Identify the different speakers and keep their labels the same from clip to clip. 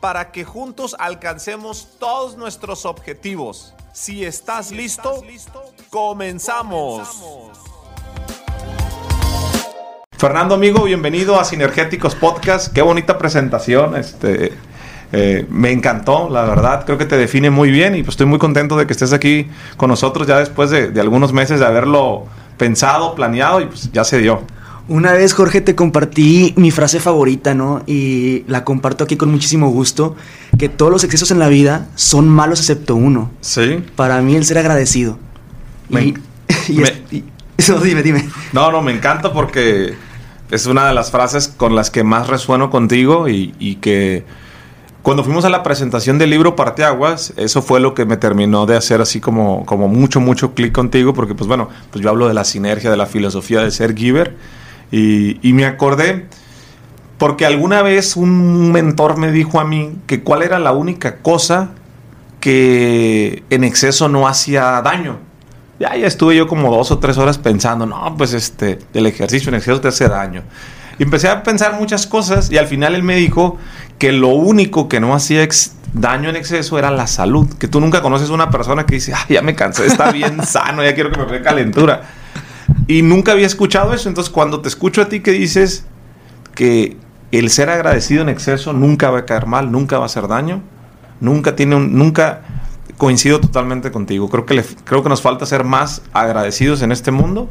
Speaker 1: para que juntos alcancemos todos nuestros objetivos. Si estás, listo, comenzamos. Fernando amigo, bienvenido a Sinergéticos Podcast. Qué bonita presentación. Este, eh, me encantó, la verdad. Creo que te define muy bien y pues estoy muy contento de que estés aquí con nosotros ya después de, de algunos meses de haberlo pensado, planeado y pues ya se dio.
Speaker 2: Una vez, Jorge, te compartí mi frase favorita, ¿no? Y la comparto aquí con muchísimo gusto, que todos los excesos en la vida son malos excepto uno.
Speaker 1: Sí.
Speaker 2: Para mí el ser agradecido.
Speaker 1: Me,
Speaker 2: y, y,
Speaker 1: me,
Speaker 2: y, eso, dime, dime.
Speaker 1: No, no, me encanta porque es una de las frases con las que más resueno contigo y, y que cuando fuimos a la presentación del libro Parteaguas, eso fue lo que me terminó de hacer así como, como mucho, mucho clic contigo, porque pues bueno, pues yo hablo de la sinergia, de la filosofía de ser giver, y, me acordé porque alguna vez un mentor me dijo a mí que cuál era la única cosa que en exceso no hacía daño. Ya, estuve yo como dos o tres horas pensando, no, pues este, el ejercicio en exceso te hace daño. Y empecé a pensar muchas cosas y al final él me dijo que lo único que no hacía daño en exceso era la salud. Que tú nunca conoces a una persona que dice, ya me cansé, está bien sano, ya quiero que me dé calentura. Y nunca había escuchado eso. Entonces, cuando te escucho a ti que dices que el ser agradecido en exceso nunca va a caer mal, nunca va a hacer daño, nunca tiene un, nunca coincido totalmente contigo. Creo que, le, creo que nos falta ser más agradecidos en este mundo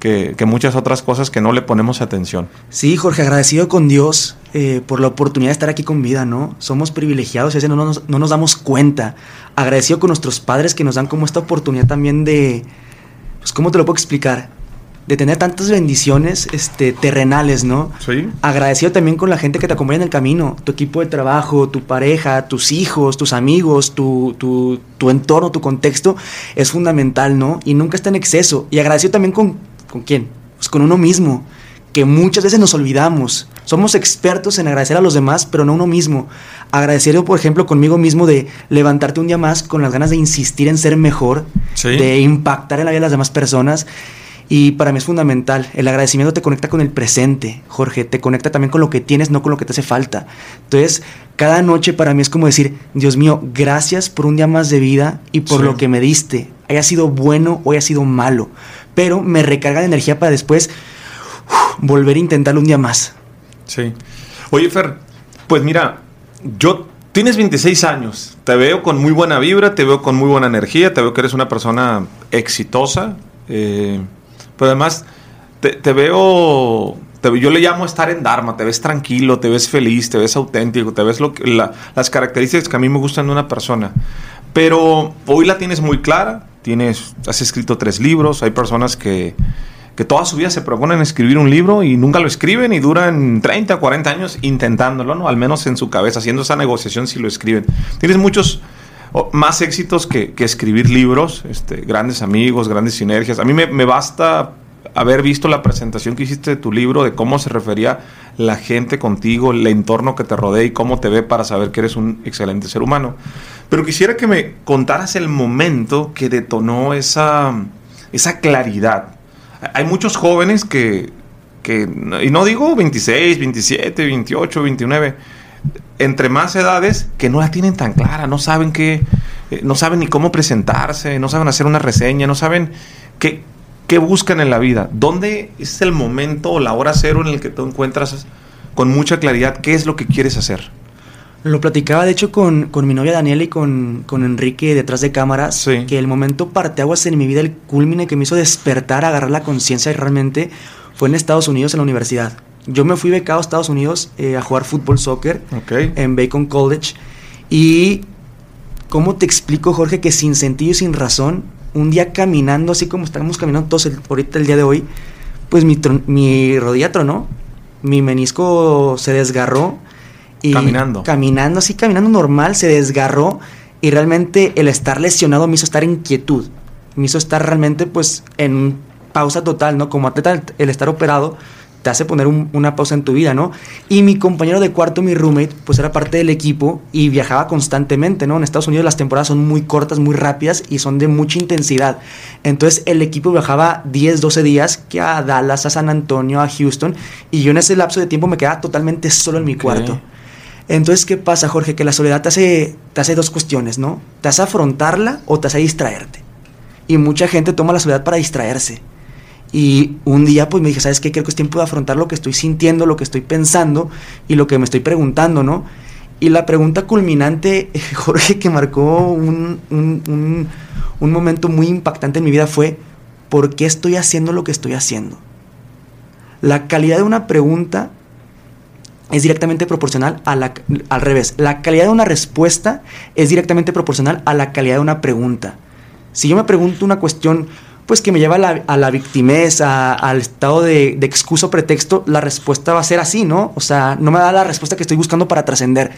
Speaker 1: que, que, muchas otras cosas que no le ponemos atención.
Speaker 2: Sí, Jorge, agradecido con Dios eh, por la oportunidad de estar aquí con vida, ¿no? Somos privilegiados y a veces no nos, no nos damos cuenta. Agradecido con nuestros padres que nos dan como esta oportunidad también de, pues, ¿cómo te lo puedo explicar? De tener tantas bendiciones este, terrenales, ¿no?
Speaker 1: Sí.
Speaker 2: Agradecido también con la gente que te acompaña en el camino, tu equipo de trabajo, tu pareja, tus hijos, tus amigos, tu, tu, tu entorno, tu contexto, es fundamental, ¿no? Y nunca está en exceso. Y agradecido también con, ¿con quién? Pues con uno mismo, que muchas veces nos olvidamos. Somos expertos en agradecer a los demás, pero no a uno mismo. Agradecido, por ejemplo, conmigo mismo de levantarte un día más con las ganas de insistir en ser mejor,
Speaker 1: sí.
Speaker 2: de impactar en la vida de las demás personas. Y para mí es fundamental. El agradecimiento te conecta con el presente, Jorge. Te conecta también con lo que tienes, no con lo que te hace falta. Entonces, cada noche para mí es como decir, Dios mío, gracias por un día más de vida y por sí. lo que me diste. Haya sido bueno o haya sido malo. Pero me recarga de energía para después volver a intentarlo un día más.
Speaker 1: Sí. Oye, Fer, pues mira, yo tienes 26 años. Te veo con muy buena vibra, te veo con muy buena energía, te veo que eres una persona exitosa. Eh, pero además, te, veo. Yo le llamo estar en Dharma. Te ves tranquilo, te ves feliz, te ves auténtico, te ves lo las características que a mí me gustan de una persona. Pero hoy la tienes muy clara. Tienes, has escrito tres libros. Hay personas que, que toda su vida se proponen escribir un libro y nunca lo escriben y duran 30, 40 años intentándolo, ¿no? Al menos en su cabeza, haciendo esa negociación si lo escriben. Tienes muchos más éxitos que, escribir libros, este, grandes amigos, grandes sinergias. A mí me, me, basta haber visto la presentación que hiciste de tu libro, de cómo se refería la gente contigo, el entorno que te rodea y cómo te ve para saber que eres un excelente ser humano. Pero quisiera que me contaras el momento que detonó esa, esa claridad. Hay muchos jóvenes que, que, y no digo 26, 27, 28, 29, entre más edades que no la tienen tan clara, no saben qué, eh, no saben ni cómo presentarse, no saben hacer una reseña, no saben qué, qué buscan en la vida. ¿Dónde es el momento o la hora cero en el que tú encuentras con mucha claridad qué es lo que quieres hacer?
Speaker 2: Lo platicaba de hecho con, con mi novia Daniela y con, con Enrique detrás de cámaras,
Speaker 1: sí.
Speaker 2: que el momento parteaguas en mi vida, el culmine que me hizo despertar, agarrar la conciencia realmente, fue en Estados Unidos en la universidad. Yo me fui becado a Estados Unidos eh, a jugar fútbol, soccer
Speaker 1: okay.
Speaker 2: en Bacon College. Y, ¿cómo te explico, Jorge, que sin sentido y sin razón, un día caminando, así como estamos caminando todos el, ahorita el día de hoy, pues mi, mi rodilla tronó, mi menisco se desgarró Y
Speaker 1: caminando.
Speaker 2: Caminando, así, caminando normal, se desgarró y realmente el estar lesionado me hizo estar en quietud. Me hizo estar realmente pues en pausa total, ¿no? Como atleta el estar operado te hace poner una pausa en tu vida, ¿no? Y mi compañero de cuarto, mi roommate, pues era parte del equipo y viajaba constantemente, ¿no? En Estados Unidos las temporadas son muy cortas, muy rápidas y son de mucha intensidad. Entonces el equipo viajaba 10, 12 días que a Dallas, a San Antonio, a Houston y yo en ese lapso de tiempo me quedaba totalmente solo en mi cuarto. Entonces, ¿qué pasa, Jorge? Que la soledad te hace, te hace dos cuestiones, ¿no? Te hace afrontarla o te hace distraerte. Y mucha gente toma la soledad para distraerse. Y un día pues me dije, ¿sabes qué? Creo que es tiempo de afrontar lo que estoy sintiendo, lo que estoy pensando y lo que me estoy preguntando, ¿no? Y la pregunta culminante, Jorge, que marcó un, un, un, momento muy impactante en mi vida fue, ¿por qué estoy haciendo lo que estoy haciendo? La calidad de una pregunta es directamente proporcional a la, al revés. La calidad de una respuesta es directamente proporcional a la calidad de una pregunta. Si yo me pregunto una cuestión, pues que me lleva a la, a la victimeza, al estado de, de excuso pretexto, la respuesta va a ser así, ¿no? O sea, no me da la respuesta que estoy buscando para trascender.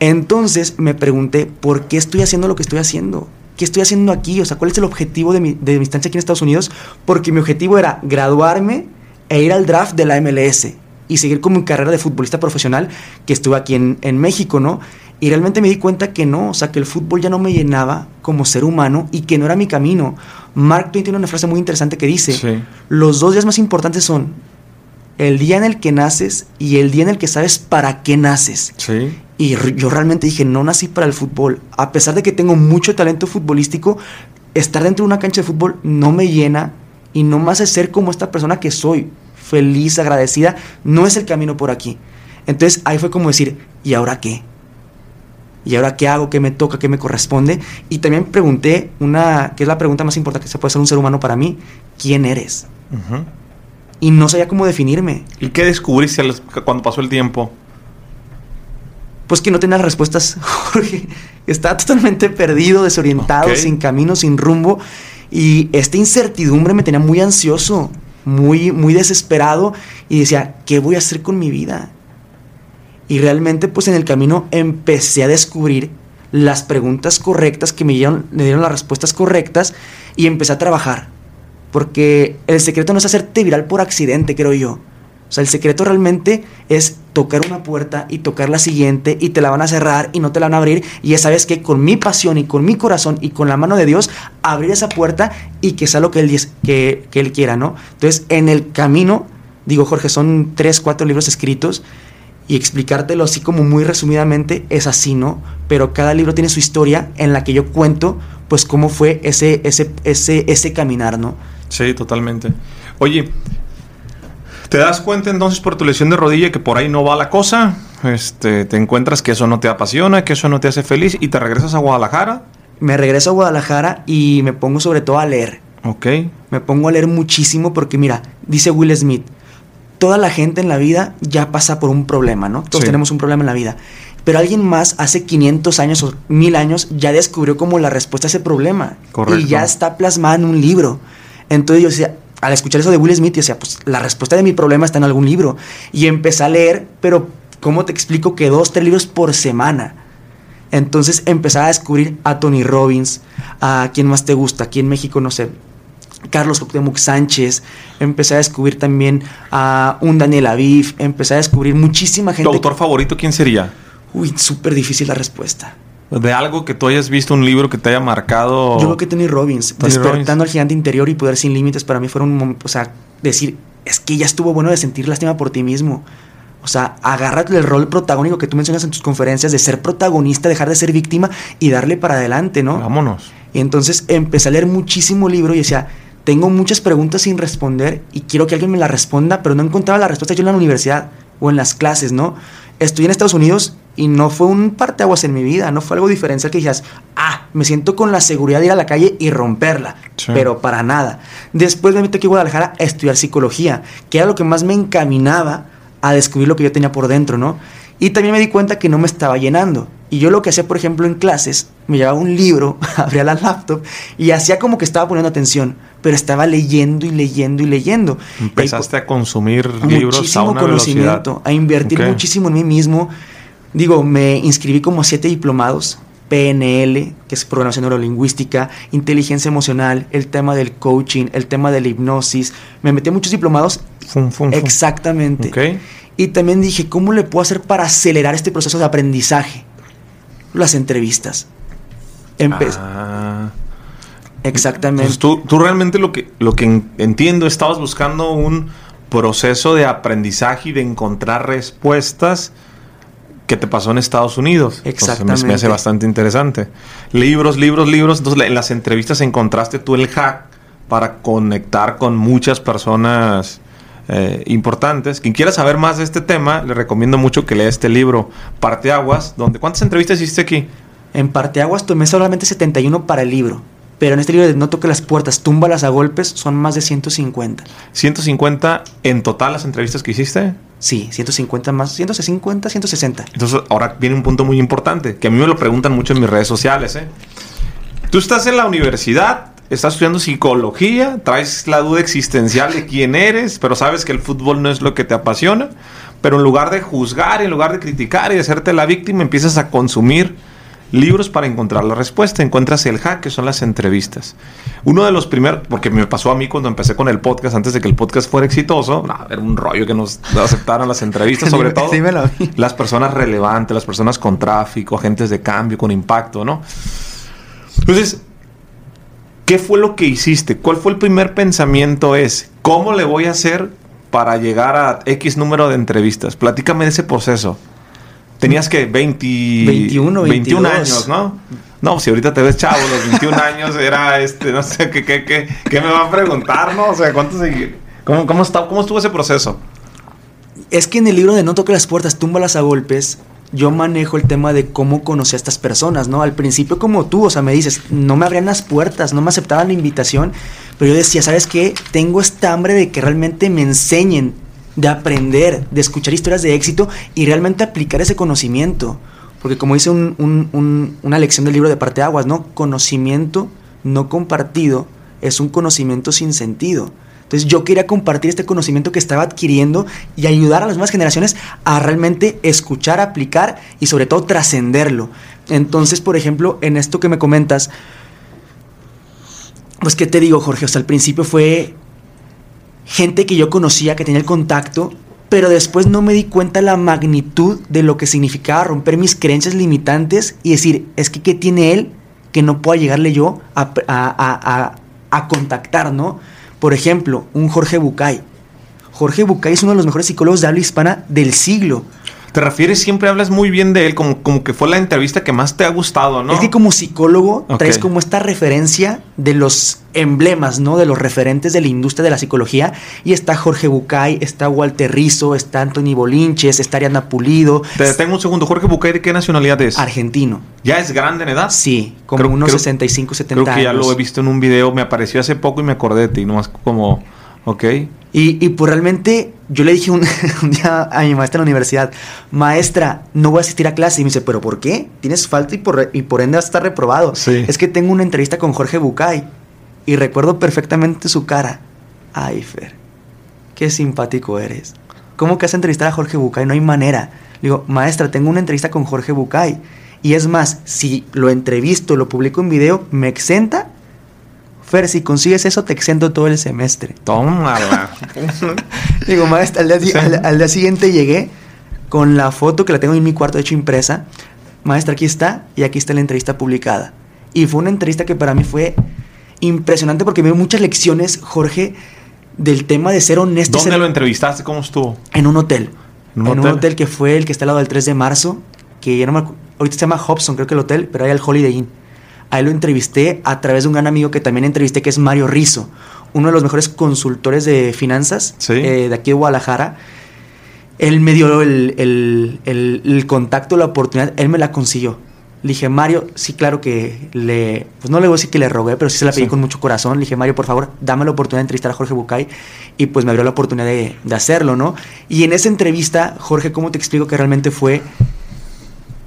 Speaker 2: Entonces me pregunté, ¿por qué estoy haciendo lo que estoy haciendo? ¿Qué estoy haciendo aquí? O sea, ¿cuál es el objetivo de mi, de mi estancia aquí en Estados Unidos? Porque mi objetivo era graduarme e ir al draft de la MLS y seguir con mi carrera de futbolista profesional que estuve aquí en México, ¿no? Y realmente me di cuenta que no, o sea, que el fútbol ya no me llenaba como ser humano y que no era mi camino. Mark Twain tiene una frase muy interesante que dice, los dos días más importantes son el día en el que naces y el día en el que sabes para qué naces.
Speaker 1: Sí.
Speaker 2: Y yo realmente dije, no nací para el fútbol. A pesar de que tengo mucho talento futbolístico, estar dentro de una cancha de fútbol no me llena y no me hace ser como esta persona que soy feliz, agradecida, no es el camino por aquí. Entonces ahí fue como decir, ¿y ahora qué? ¿Y ahora qué hago? ¿Qué me toca? ¿Qué me corresponde? Y también pregunté una, que es la pregunta más importante que se puede hacer un ser humano para mí, ¿quién eres? Y no sabía cómo definirme.
Speaker 1: ¿Y qué descubriste cuando pasó el tiempo?
Speaker 2: Pues que no tenía las respuestas, Jorge. Estaba totalmente perdido, desorientado, sin camino, sin rumbo. Y esta incertidumbre me tenía muy ansioso muy, muy desesperado y decía, ¿qué voy a hacer con mi vida? Y realmente pues en el camino empecé a descubrir las preguntas correctas que me dieron, me dieron las respuestas correctas y empecé a trabajar. Porque el secreto no es hacerte viral por accidente, creo yo. O sea, el secreto realmente es tocar una puerta y tocar la siguiente y te la van a cerrar y no te la van a abrir. Y ya sabes que con mi pasión y con mi corazón y con la mano de Dios, abrir esa puerta y que sea lo que Él, que, que él quiera, ¿no? Entonces, en el camino, digo, Jorge, son tres, cuatro libros escritos y explicártelo así como muy resumidamente es así, ¿no? Pero cada libro tiene su historia en la que yo cuento, pues, cómo fue ese, ese, ese, ese caminar, ¿no?
Speaker 1: Sí, totalmente. Oye, ¿Te das cuenta entonces por tu lesión de rodilla que por ahí no va la cosa? Este, te encuentras que eso no te apasiona, que eso no te hace feliz y te regresas a Guadalajara.
Speaker 2: Me regreso a Guadalajara y me pongo sobre todo a leer.
Speaker 1: Ok.
Speaker 2: Me pongo a leer muchísimo porque mira, dice Will Smith, toda la gente en la vida ya pasa por un problema, ¿no? Todos tenemos un problema en la vida. Pero alguien más hace 500 años o 1000 años ya descubrió como la respuesta a ese problema.
Speaker 1: Correcto.
Speaker 2: Y ya está plasmada en un libro. Entonces yo decía, al escuchar eso de Will Smith, yo decía, pues la respuesta de mi problema está en algún libro. Y empecé a leer, pero ¿cómo te explico que dos, tres libros por semana? Entonces empecé a descubrir a Tony Robbins, a quién más te gusta, aquí en México, no sé, Carlos Cuauhtémoc Sánchez, empecé a descubrir también a un Daniel Aviv, empecé a descubrir muchísima gente.
Speaker 1: ¿Tu autor favorito quién sería?
Speaker 2: Uy, súper difícil la respuesta.
Speaker 1: De algo que tú hayas visto, un libro que te haya marcado.
Speaker 2: Yo creo que Tony Robbins, Despertando al gigante interior y poder sin límites, para mí fueron un momento, o sea, decir, es que ya estuvo bueno de sentir lástima por ti mismo. O sea, agárrate el rol protagónico que tú mencionas en tus conferencias de ser protagonista, dejar de ser víctima y darle para adelante, ¿no?
Speaker 1: Vámonos.
Speaker 2: Y entonces empecé a leer muchísimo libro y decía, tengo muchas preguntas sin responder y quiero que alguien me las responda, pero no encontraba la respuesta yo en la universidad o en las clases, ¿no? Estoy en Estados Unidos y no fue un parteaguas en mi vida, no fue algo diferencial que dijeras, ah, me siento con la seguridad de ir a la calle y romperla, pero para nada. Después me metí aquí a Guadalajara a estudiar psicología, que era lo que más me encaminaba a descubrir lo que yo tenía por dentro, ¿no? Y también me di cuenta que no me estaba llenando. Y yo lo que hacía, por ejemplo, en clases, me llevaba un libro, abría la laptop y hacía como que estaba poniendo atención, pero estaba leyendo y leyendo y leyendo.
Speaker 1: Empezaste a consumir libros a una
Speaker 2: conocimiento, a invertir muchísimo en mí mismo Digo, me inscribí como siete diplomados, PNL, que es programación neurolingüística, inteligencia emocional, el tema del coaching, el tema de la hipnosis. Me metí a muchos diplomados.
Speaker 1: Fum, fum, fum.
Speaker 2: Exactamente. Y también dije, ¿cómo le puedo hacer para acelerar este proceso de aprendizaje? Las entrevistas. Empe-
Speaker 1: Ah.
Speaker 2: Exactamente.
Speaker 1: Entonces tú, tú realmente lo que, lo que en- entiendo, estabas buscando un proceso de aprendizaje y de encontrar respuestas que te pasó en Estados Unidos. Entonces, me- me, hace
Speaker 2: Exactamente.
Speaker 1: bastante interesante. Libros, libros, libros. Entonces en las entrevistas encontraste tú el hack para conectar con muchas personas eh, importantes. Quien quiera saber más de este tema, le recomiendo mucho que lea este libro, Parteaguas, donde ¿cuántas entrevistas hiciste aquí?
Speaker 2: En Parteaguas tomé solamente 71 para el libro. Pero en este libro de No toque las puertas, túmbalas a golpes, son más de 150.
Speaker 1: 150 en total las entrevistas que hiciste.
Speaker 2: Sí, 150 más, 150, 160.
Speaker 1: Entonces, ahora viene un punto muy importante, que a mí me lo preguntan mucho en mis redes sociales. ¿eh? Tú estás en la universidad, estás estudiando psicología, traes la duda existencial de quién eres, pero sabes que el fútbol no es lo que te apasiona, pero en lugar de juzgar, en lugar de criticar y de hacerte la víctima, empiezas a consumir libros para encontrar la respuesta. Encuentras el hack, que son las entrevistas. Uno de los primeros, porque me pasó a mí cuando empecé con el podcast, antes de que el podcast fuera exitoso, era un rollo que nos aceptaran las entrevistas, sobre todo las personas relevantes, las personas con tráfico, agentes de cambio, con impacto, ¿no? Entonces, ¿qué fue lo que hiciste? ¿Cuál fue el primer pensamiento? Es, ¿cómo le voy a hacer para llegar a X número de entrevistas? Platícame de ese proceso. Tenías que 20,
Speaker 2: 21,
Speaker 1: 21
Speaker 2: 22.
Speaker 1: años, ¿no? No, si ahorita te ves chavo, los 21 años era este, no sé, ¿qué, qué, qué, qué me va a preguntar, no? O sea, ¿cuántos segui- ¿Cómo, cómo, está, ¿Cómo estuvo ese proceso?
Speaker 2: Es que en el libro de No toque las puertas, túmbalas a golpes, yo manejo el tema de cómo conocí a estas personas, ¿no? Al principio como tú, o sea, me dices, no me abrían las puertas, no me aceptaban la invitación, pero yo decía, ¿sabes qué? Tengo esta hambre de que realmente me enseñen, de aprender, de escuchar historias de éxito y realmente aplicar ese conocimiento. Porque como dice un- un- un- una lección del libro de Parteaguas, ¿no? Conocimiento no compartido es un conocimiento sin sentido. Entonces yo quería compartir este conocimiento que estaba adquiriendo y ayudar a las nuevas generaciones a realmente escuchar, aplicar y sobre todo trascenderlo. Entonces, por ejemplo, en esto que me comentas, pues qué te digo, Jorge, o sea, al principio fue gente que yo conocía, que tenía el contacto, pero después no me di cuenta la magnitud de lo que significaba romper mis creencias limitantes y decir, es que ¿qué tiene él que no pueda llegarle yo a- a contactar, ¿no? Por ejemplo, un Jorge Bucay. Jorge Bucay es uno de los mejores psicólogos de habla hispana del siglo.
Speaker 1: Te refieres, siempre hablas muy bien de él, como, como que fue la entrevista que más te ha gustado, ¿no?
Speaker 2: Es que como psicólogo traes como esta referencia de los emblemas, ¿no? De los referentes de la industria de la psicología. Y está Jorge Bucay, está Walter Rizzo, está Anthony Bolinches, está Ariana Pulido.
Speaker 1: Te detengo un segundo. Jorge Bucay, ¿de qué nacionalidad es?
Speaker 2: Argentino.
Speaker 1: ¿Ya es grande en edad?
Speaker 2: Sí, como
Speaker 1: Creo-
Speaker 2: unos
Speaker 1: creo-
Speaker 2: 65, 70
Speaker 1: Creo que ya
Speaker 2: años.
Speaker 1: lo he visto en un video, me apareció hace poco y me acordé de ti, nomás como, ok.
Speaker 2: Y, y pues realmente yo le dije un, un día a mi maestra en la universidad, maestra, no voy a asistir a clase. Y me dice, ¿pero por qué? Tienes falta y por, y por ende vas a estar reprobado.
Speaker 1: Sí.
Speaker 2: Es que tengo una entrevista con Jorge Bucay y recuerdo perfectamente su cara. Ay, Fer, qué simpático eres. ¿Cómo que vas a entrevistar a Jorge Bucay? No hay manera. Le digo, maestra, tengo una entrevista con Jorge Bucay. Y es más, si lo entrevisto, lo publico en video, ¿me exenta? Fer, si consigues eso, te exento todo el semestre.
Speaker 1: Tómala.
Speaker 2: Digo, maestra, al día,
Speaker 1: Sí.
Speaker 2: al- al día siguiente llegué con la foto que la tengo en mi cuarto, de hecho impresa. Maestra, aquí está, y aquí está la entrevista publicada. Y fue una entrevista que para mí fue impresionante porque me dio muchas lecciones, Jorge, del tema de ser honesto.
Speaker 1: ¿Dónde
Speaker 2: ser-
Speaker 1: lo entrevistaste? ¿Cómo estuvo?
Speaker 2: En un hotel.
Speaker 1: ¿En
Speaker 2: En
Speaker 1: un
Speaker 2: un,
Speaker 1: hotel?
Speaker 2: que fue el que está al lado del 3 de marzo, que ya no me ahorita se llama Hobson, creo que el hotel, pero ahí el Holiday Inn. Ahí lo entrevisté a través de un gran amigo que también entrevisté, que es Mario Rizzo, uno de los mejores consultores de finanzas
Speaker 1: Sí.
Speaker 2: eh, de aquí de Guadalajara. Él me dio el, el- el- el contacto, la oportunidad, él me la consiguió. Le dije, Mario, sí, claro que le. Pues no le voy a decir que le rogué, pero sí se la pedí
Speaker 1: Sí.
Speaker 2: con mucho corazón. Le dije, Mario, por favor, dame la oportunidad de entrevistar a Jorge Bucay. Y pues me abrió la oportunidad de, de hacerlo, ¿no? Y en esa entrevista, Jorge, ¿cómo te explico que realmente fue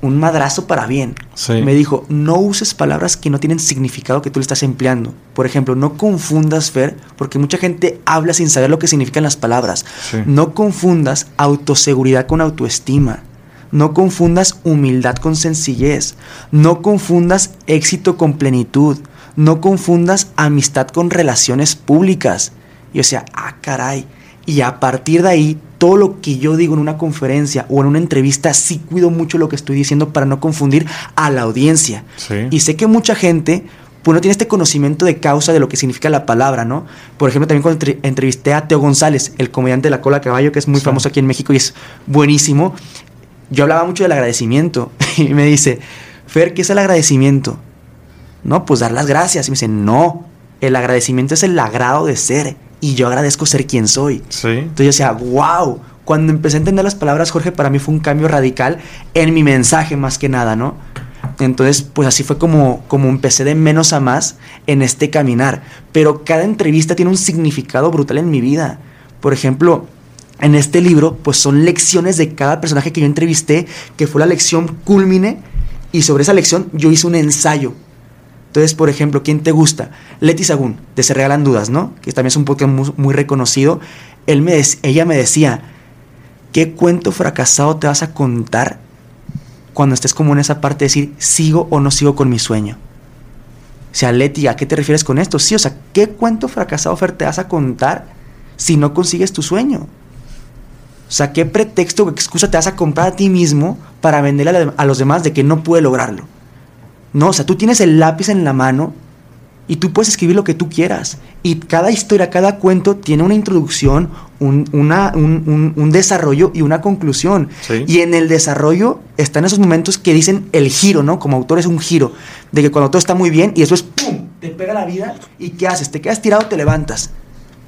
Speaker 2: un madrazo para bien?
Speaker 1: Sí.
Speaker 2: Me dijo, no uses palabras que no tienen significado que tú le estás empleando. Por ejemplo, no confundas, Fer, porque mucha gente habla sin saber lo que significan las palabras.
Speaker 1: Sí.
Speaker 2: No confundas autoseguridad con autoestima. No confundas humildad con sencillez. No confundas éxito con plenitud. No confundas amistad con relaciones públicas. Y o sea, ah, caray. Y a partir de ahí, todo lo que yo digo en una conferencia o en una entrevista, sí cuido mucho lo que estoy diciendo para no confundir a la audiencia. Y sé que mucha gente pues no tiene este conocimiento de causa de lo que significa la palabra, ¿no? Por ejemplo, también cuando entrevisté a Teo González, el comediante de la cola caballo, que es muy famoso aquí en México y es buenísimo, yo hablaba mucho del agradecimiento y me dice, Fer, ¿qué es el agradecimiento? No, pues dar las gracias. Y me dice, no, el agradecimiento es el agrado de ser y yo agradezco ser quien soy.
Speaker 1: Sí.
Speaker 2: Entonces yo decía, wow, cuando empecé a entender las palabras, Jorge, para mí fue un cambio radical en mi mensaje más que nada, ¿no? Entonces, pues así fue como, como empecé de menos a más en este caminar. Pero cada entrevista tiene un significado brutal en mi vida. Por ejemplo, en este libro, pues son lecciones de cada personaje que yo entrevisté, que fue la lección culmine, y sobre esa lección yo hice un ensayo. Entonces, por ejemplo, ¿quién te gusta? Leti Sagún, de Se Regalan Dudas, ¿no? Que también es un podcast muy, reconocido. Él me ella me decía, ¿qué cuento fracasado te vas a contar cuando estés como en esa parte de decir, sigo o no sigo con mi sueño. O sea, Leti, ¿a qué te refieres con esto? Sí, o sea, ¿qué cuento fracasado, te vas a contar si no consigues tu sueño? O sea, ¿qué pretexto o excusa te vas a comprar a ti mismo para venderle a los demás de que no puede lograrlo? No, o sea, tú tienes el lápiz en la mano y tú puedes escribir lo que tú quieras. Y cada historia, cada cuento tiene una introducción, un, un, desarrollo y una conclusión. Y en el desarrollo están esos momentos que dicen el giro, ¿no? Como autor es un giro. De que cuando todo está muy bien y eso es ¡pum! Te pega la vida y ¿qué haces? Te quedas tirado, te levantas.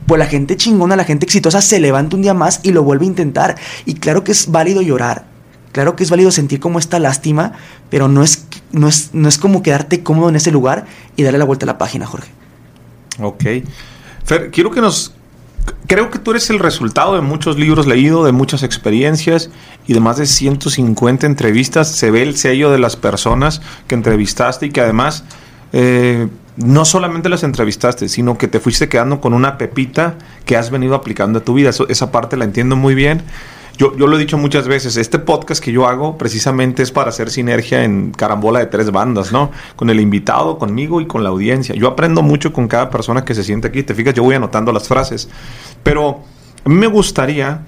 Speaker 2: Pues la gente chingona, la gente exitosa se levanta un día más y lo vuelve a intentar. Y claro que es válido llorar. Claro que es válido sentir como esta lástima, pero no es no es, no es como quedarte cómodo en ese lugar y darle la vuelta a la página, Jorge.
Speaker 1: Ok. Fer, quiero que nos... Creo que tú eres el resultado de muchos libros leídos, de muchas experiencias y de más de 150 entrevistas. Se ve el sello de las personas que entrevistaste y que además eh, no solamente las entrevistaste, sino que te fuiste quedando con una pepita que has venido aplicando a tu vida. esa parte la entiendo muy bien. Yo, lo he dicho muchas veces, este podcast que yo hago precisamente es para hacer sinergia en carambola de tres bandas, ¿no? Con el invitado, conmigo y con la audiencia. Yo aprendo mucho con cada persona que se siente aquí. Te fijas, yo voy anotando las frases. Pero a mí me gustaría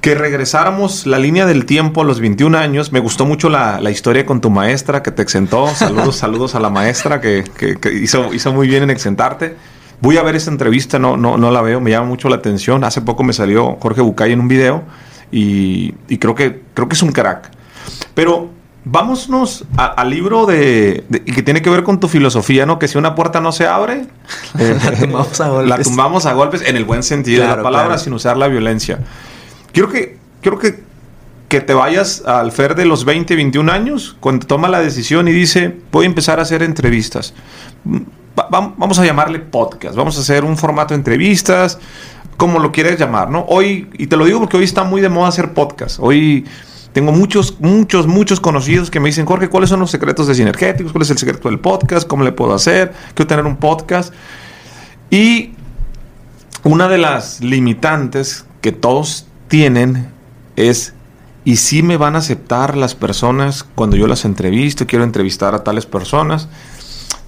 Speaker 1: que regresáramos la línea del tiempo a los 21 años. Me gustó mucho la, historia con tu maestra que te exentó. Saludos, saludos a la maestra que, hizo, hizo muy bien en exentarte. Voy a ver esa entrevista, no, no, no la veo, me llama mucho la atención. Hace poco me salió Jorge Bucay en un video y, creo, que, creo que es un crack. Pero vámonos al libro de, que tiene que ver con tu filosofía, ¿no? Que si una puerta no se abre,
Speaker 2: la, tumbamos a golpes.
Speaker 1: la tumbamos a golpes en el buen sentido de la palabra, sin usar la violencia. Quiero que, quiero que, que te vayas al Fer de los 20, 21 años, cuando toma la decisión y dice, voy a empezar a hacer entrevistas vamos a llamarle podcast, vamos a hacer un formato de entrevistas, como lo quieras llamar, ¿no? Hoy, y te lo digo porque hoy está muy de moda hacer podcast, hoy tengo muchos, muchos, muchos conocidos que me dicen, Jorge, ¿cuáles son los secretos de Sinergéticos? ¿Cuál es el secreto del podcast? ¿Cómo le puedo hacer? Quiero tener un podcast. Y una de las limitantes que todos tienen es, ¿y si me van a aceptar las personas cuando yo las entrevisto? Quiero entrevistar a tales personas.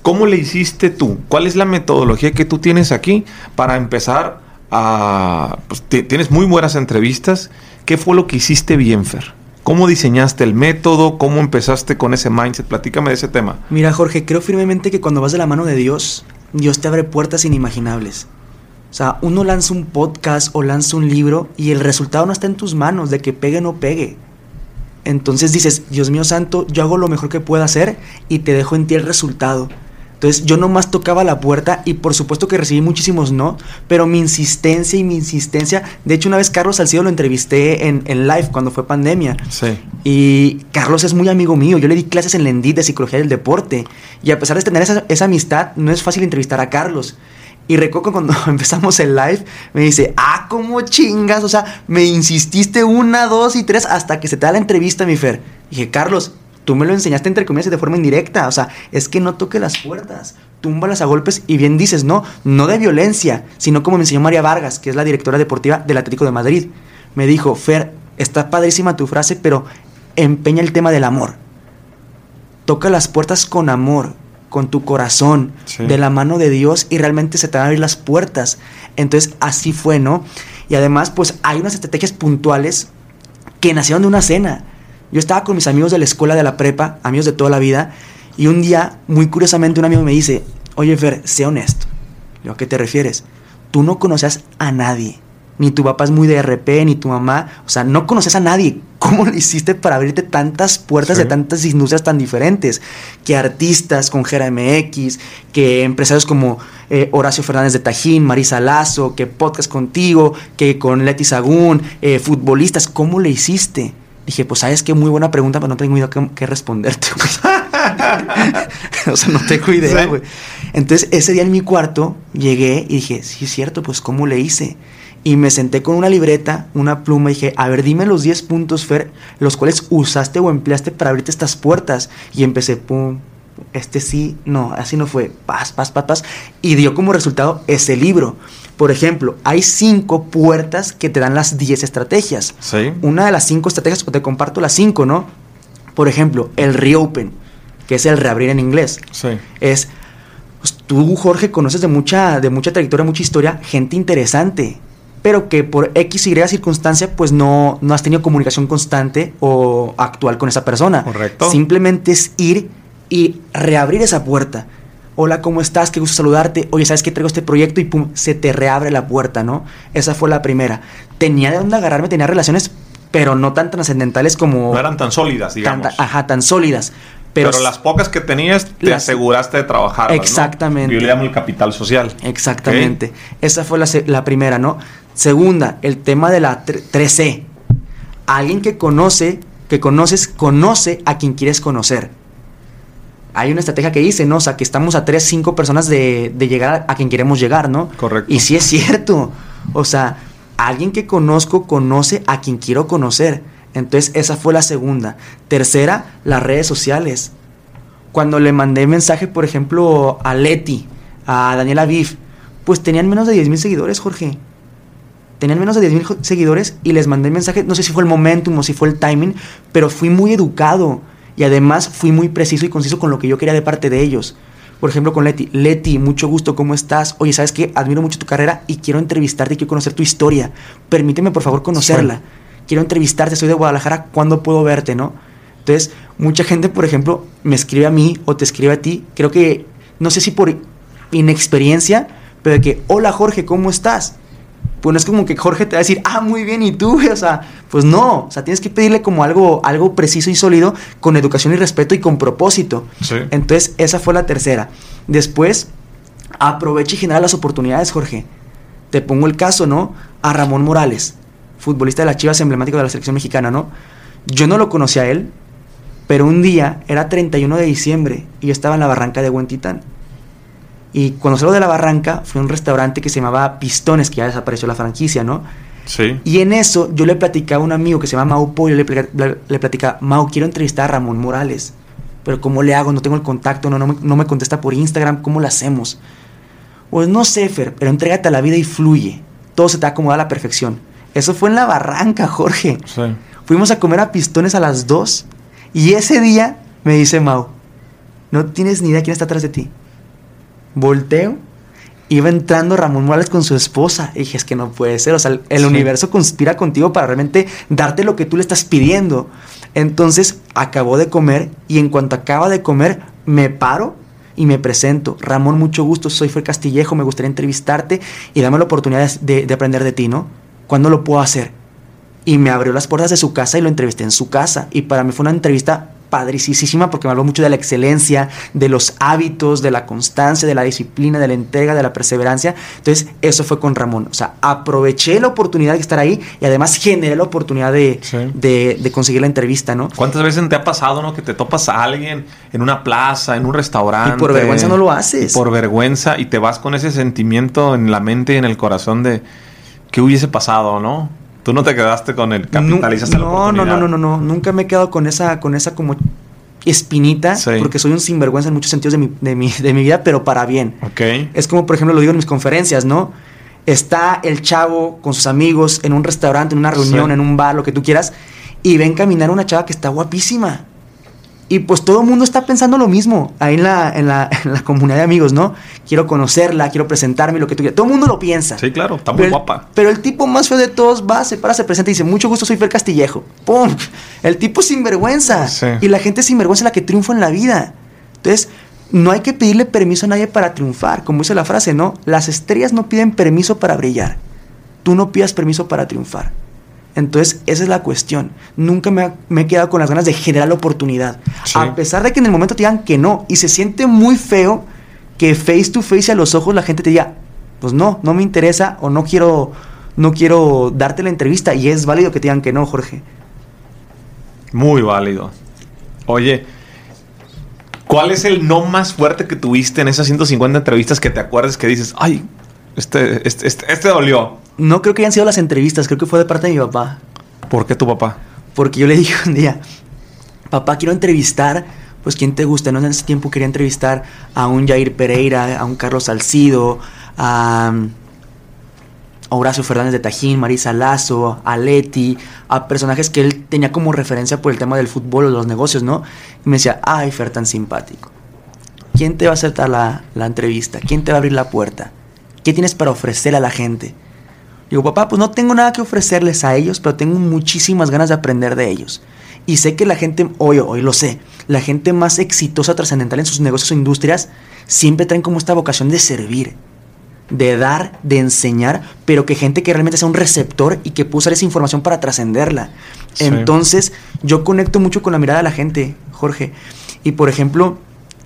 Speaker 1: ¿Cómo le hiciste tú? ¿Cuál es la metodología que tú tienes aquí para empezar a... Pues, tienes muy buenas entrevistas. ¿Qué fue lo que hiciste bien, Fer? ¿Cómo diseñaste el método? ¿Cómo empezaste con ese mindset? Platícame de ese tema.
Speaker 2: Mira, Jorge, creo firmemente que cuando vas de la mano de Dios, Dios te abre puertas inimaginables. O sea, uno lanza un podcast o lanza un libro y el resultado no está en tus manos de que pegue o no pegue. Entonces dices, Dios mío santo, yo hago lo mejor que puedo hacer y te dejo en ti el resultado. Entonces yo nomás tocaba la puerta y por supuesto que recibí muchísimos no, pero mi insistencia y mi insistencia, de hecho una vez Carlos Salcido lo entrevisté en, live cuando fue pandemia.
Speaker 1: Sí.
Speaker 2: Y Carlos es muy amigo mío, yo le di clases en Lendit de psicología del deporte y a pesar de tener esa, esa amistad, no es fácil entrevistar a Carlos. Y recuerdo cuando empezamos el live, me dice, ah, ¿cómo chingas? O sea, me insististe una, dos y tres hasta que se te da la entrevista, mi Fer. Y dije, Carlos, Tú me lo enseñaste entre comillas y de forma indirecta. O sea, es que no toque las puertas. Túmbalas a golpes y bien dices, no, no de violencia, sino como me enseñó María Vargas, que es la directora deportiva del Atlético de Madrid. Me dijo, Fer, está padrísima tu frase, pero empeña el tema del amor. Toca las puertas con amor, con tu corazón,
Speaker 1: Sí.
Speaker 2: de la mano de Dios y realmente se te van a abrir las puertas. Entonces así fue, ¿no? Y además pues hay unas estrategias puntuales que nacieron de una cena. Yo estaba con mis amigos de la escuela de la prepa, amigos de toda la vida, y un día, muy curiosamente, un amigo me dice, oye Fer, sé honesto. ¿a qué te refieres? Tú no conoces a nadie. Ni tu papá es muy de RP, ni tu mamá. O sea, no conoces a nadie. ¿Cómo le hiciste para abrirte tantas puertas
Speaker 1: Sí.
Speaker 2: de tantas industrias tan diferentes? Que artistas con Gera MX, que empresarios como eh, Horacio Fernández de Tajín, Marisa Lazo, que podcast contigo, que con Leti Sagún, eh, futbolistas. ¿Cómo le hiciste? Dije, pues sabes qué, muy buena pregunta, pero no tengo idea qué, qué responderte. güey. o sea, no tengo idea,
Speaker 1: Sí.
Speaker 2: güey. Entonces, ese día en mi cuarto llegué y dije, sí es cierto, pues ¿cómo le hice? Y me senté con una libreta, una pluma y dije, a ver, dime los 10 puntos, Fer, los cuales usaste o empleaste para abrirte estas puertas. Y empecé, pum, este sí, no, así no fue, paz, paz, paz, paz. Y dio como resultado ese libro. Por ejemplo, hay cinco puertas que te dan las 10 estrategias.
Speaker 1: Sí.
Speaker 2: Una de las cinco estrategias, o te comparto las cinco, ¿no? Por ejemplo, el reopen, que es el reabrir en inglés
Speaker 1: Sí.
Speaker 2: es pues, tú Jorge conoces de mucha de mucha trayectoria mucha historia gente interesante pero que por X y circunstancia pues no no has tenido comunicación constante o actual con esa persona
Speaker 1: Correcto.
Speaker 2: simplemente es ir y reabrir esa puerta Hola, ¿cómo estás? Qué gusto saludarte. Oye, ¿sabes qué traigo este proyecto? Y pum, se te reabre la puerta, ¿no? Esa fue la primera. Tenía de dónde agarrarme, tenía relaciones, pero no tan trascendentales como.
Speaker 1: No eran tan sólidas,
Speaker 2: tan-
Speaker 1: digamos.
Speaker 2: ajá, tan sólidas. Pero,
Speaker 1: Pero, las pocas que tenías te
Speaker 2: Las-
Speaker 1: aseguraste de trabajar.
Speaker 2: Exactamente.
Speaker 1: Yo le llamo el capital social.
Speaker 2: Exactamente. Esa fue la, la primera, ¿no? Segunda, el tema de la tre- 3C. Alguien que conoce, que conoces, conoce a quien quieres conocer. Hay una estrategia que dice, ¿no? O sea, que estamos a 3, 5 personas de, de llegar a, a quien queremos llegar, ¿no?
Speaker 1: Correcto.
Speaker 2: Y sí es cierto. O sea, alguien que conozco conoce a quien quiero conocer. Entonces, esa fue la segunda. Tercera, las redes sociales. Cuando le mandé mensaje, por ejemplo, a Leti, a Daniela Viv, pues tenían menos de 10 mil seguidores, Jorge. Tenían menos de 10 mil seguidores y les mandé mensaje, no sé si fue el momentum o si fue el timing, pero fui muy educado y además fui muy preciso y conciso con lo que yo quería de parte de ellos. Por ejemplo, con Leti. Leti, mucho gusto, ¿cómo estás? Oye, ¿sabes qué? Admiro mucho tu carrera y quiero entrevistarte y quiero conocer tu historia. Permíteme, por favor, conocerla. Quiero entrevistarte, soy de Guadalajara, ¿cuándo puedo verte, no? Entonces, mucha gente, por ejemplo, me escribe a mí o te escribe a ti. Creo que, no sé si por inexperiencia, pero de que, hola Jorge, ¿cómo estás? Pues no es como que Jorge te va a decir, ah, muy bien, ¿y tú? güey?" O sea, pues no. O sea, tienes que pedirle como algo, algo preciso y sólido, con educación y respeto y con propósito.
Speaker 1: Sí.
Speaker 2: Entonces, esa fue la tercera. Después, aprovecha y genera las oportunidades, Jorge. Te pongo el caso, ¿no? A Ramón Morales, futbolista de las Chivas emblemático de la selección mexicana, ¿no? Yo no lo conocía a él, pero un día, era 31 de diciembre, y yo estaba en la barranca de Huentitán. Y cuando salgo de la barranca, fui a un restaurante que se llamaba Pistones, que ya desapareció la franquicia, ¿no?
Speaker 1: Sí.
Speaker 2: Y en eso yo le platicaba a un amigo que se llama Mau Pollo, le, platica- le, le platicaba, Mau, quiero entrevistar a Ramón Morales, pero ¿cómo le hago? No tengo el contacto, no, no, me, no me contesta por Instagram, ¿cómo lo hacemos? Pues no sé, Fer, pero entrégate a la vida y fluye. Todo se te acomoda a la perfección. Eso fue en la barranca, Jorge.
Speaker 1: Sí.
Speaker 2: Fuimos a comer a pistones a las 2 y ese día me dice Mau, no tienes ni idea quién está atrás de ti. Volteo, iba entrando Ramón Morales con su esposa. Y dije, es que no puede ser. O sea, el, el
Speaker 1: Sí.
Speaker 2: universo conspira contigo para realmente darte lo que tú le estás pidiendo. Entonces, acabó de comer y en cuanto acaba de comer, me paro y me presento. Ramón, mucho gusto, soy Fer Castillejo, me gustaría entrevistarte y dame la oportunidad de, de aprender de ti, ¿no? ¿Cuándo lo puedo hacer? y me abrió las puertas de su casa y lo entrevisté en su casa. Y para mí fue una entrevista padricísima porque me habló mucho de la excelencia, de los hábitos, de la constancia, de la disciplina, de la entrega, de la perseverancia. Entonces, eso fue con Ramón. O sea, aproveché la oportunidad de estar ahí y además generé la oportunidad de,
Speaker 1: Sí.
Speaker 2: de, de conseguir la entrevista, ¿no?
Speaker 1: ¿Cuántas veces te ha pasado, no? Que te topas a alguien en una plaza, en un restaurante.
Speaker 2: Y por vergüenza no lo haces.
Speaker 1: Y por vergüenza y te vas con ese sentimiento en la mente y en el corazón de qué hubiese pasado, ¿no? Tú no te quedaste con el capitalizaste
Speaker 2: no,
Speaker 1: la
Speaker 2: no,
Speaker 1: oportunidad.
Speaker 2: no, no, no, no, nunca me he quedado con esa, con esa como espinita,
Speaker 1: Sí.
Speaker 2: porque soy un sinvergüenza en muchos sentidos de mi, de mi, de mi vida, pero para bien.
Speaker 1: Ok.
Speaker 2: Es como, por ejemplo, lo digo en mis conferencias, ¿no? Está el chavo con sus amigos en un restaurante, en una reunión,
Speaker 1: Sí.
Speaker 2: en un bar, lo que tú quieras, y ven caminar una chava que está guapísima. Y pues todo el mundo está pensando lo mismo ahí en la, en, la, en la comunidad de amigos, ¿no? Quiero conocerla, quiero presentarme, lo que tú quieras. Todo el mundo lo piensa.
Speaker 1: Sí, claro, está muy
Speaker 2: Pero el-
Speaker 1: guapa.
Speaker 2: Pero el tipo más feo de todos va, se para, se presenta y dice, mucho gusto, soy Fer Castillejo. ¡Pum! El tipo sinvergüenza.
Speaker 1: Sí.
Speaker 2: Y la gente sinvergüenza es la que triunfa en la vida. Entonces, no hay que pedirle permiso a nadie para triunfar. Como dice la frase, ¿no? Las estrellas no piden permiso para brillar. Tú no pidas permiso para triunfar. Entonces, esa es la cuestión. Nunca me, he quedado con las ganas de generar la oportunidad.
Speaker 1: Sí.
Speaker 2: A pesar de que en el momento te digan que no. Y se siente muy feo que face to face a los ojos la gente te diga, pues no, no me interesa o no quiero, no quiero darte la entrevista. Y es válido que te digan que no, Jorge.
Speaker 1: Muy válido. Oye, ¿cuál es el no más fuerte que tuviste en esas 150 entrevistas que te acuerdes que dices, ay, este, este, este, este dolió?
Speaker 2: No creo que hayan sido las entrevistas, creo que fue de parte de mi papá.
Speaker 1: ¿Por qué tu papá?
Speaker 2: Porque yo le dije un día, papá, quiero entrevistar, pues ¿quién te gusta? ¿no? En ese tiempo quería entrevistar a un Jair Pereira, a un Carlos Salcido, a, Horacio Fernández de Tajín, Marisa Lazo, a Leti, a personajes que él tenía como referencia por el tema del fútbol o los negocios, ¿no? Y me decía, ay, Fer, tan simpático. ¿Quién te va a aceptar la, la entrevista? ¿Quién te va a abrir la puerta? ¿Qué tienes para ofrecer a la gente? Digo, papá, pues no tengo nada que ofrecerles a ellos, pero tengo muchísimas ganas de aprender de ellos. Y sé que la gente, hoy, hoy lo sé, la gente más exitosa, trascendental en sus negocios o industrias, siempre traen como esta vocación de servir, de dar, de enseñar, pero que gente que realmente sea un receptor y que pueda usar esa información para trascenderla.
Speaker 1: Sí.
Speaker 2: Entonces, yo conecto mucho con la mirada de la gente, Jorge. Y por ejemplo,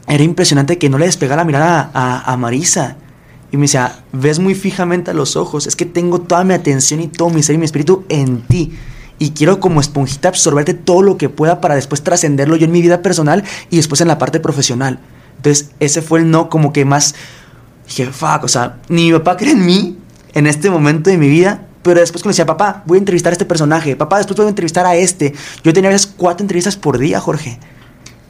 Speaker 2: era impresionante que no le despegara la mirada a, a- a Marisa. Y me decía, ves muy fijamente a los ojos, es que tengo toda mi atención y todo mi ser y mi espíritu en ti. Y quiero como esponjita absorberte todo lo que pueda para después trascenderlo yo en mi vida personal y después en la parte profesional. Entonces, ese fue el no como que más... Dije, fuck, o sea, ni mi papá cree en mí en este momento de mi vida, pero después cuando decía, papá, voy a entrevistar a este personaje, papá, después voy a entrevistar a este. Yo tenía esas cuatro entrevistas por día, Jorge.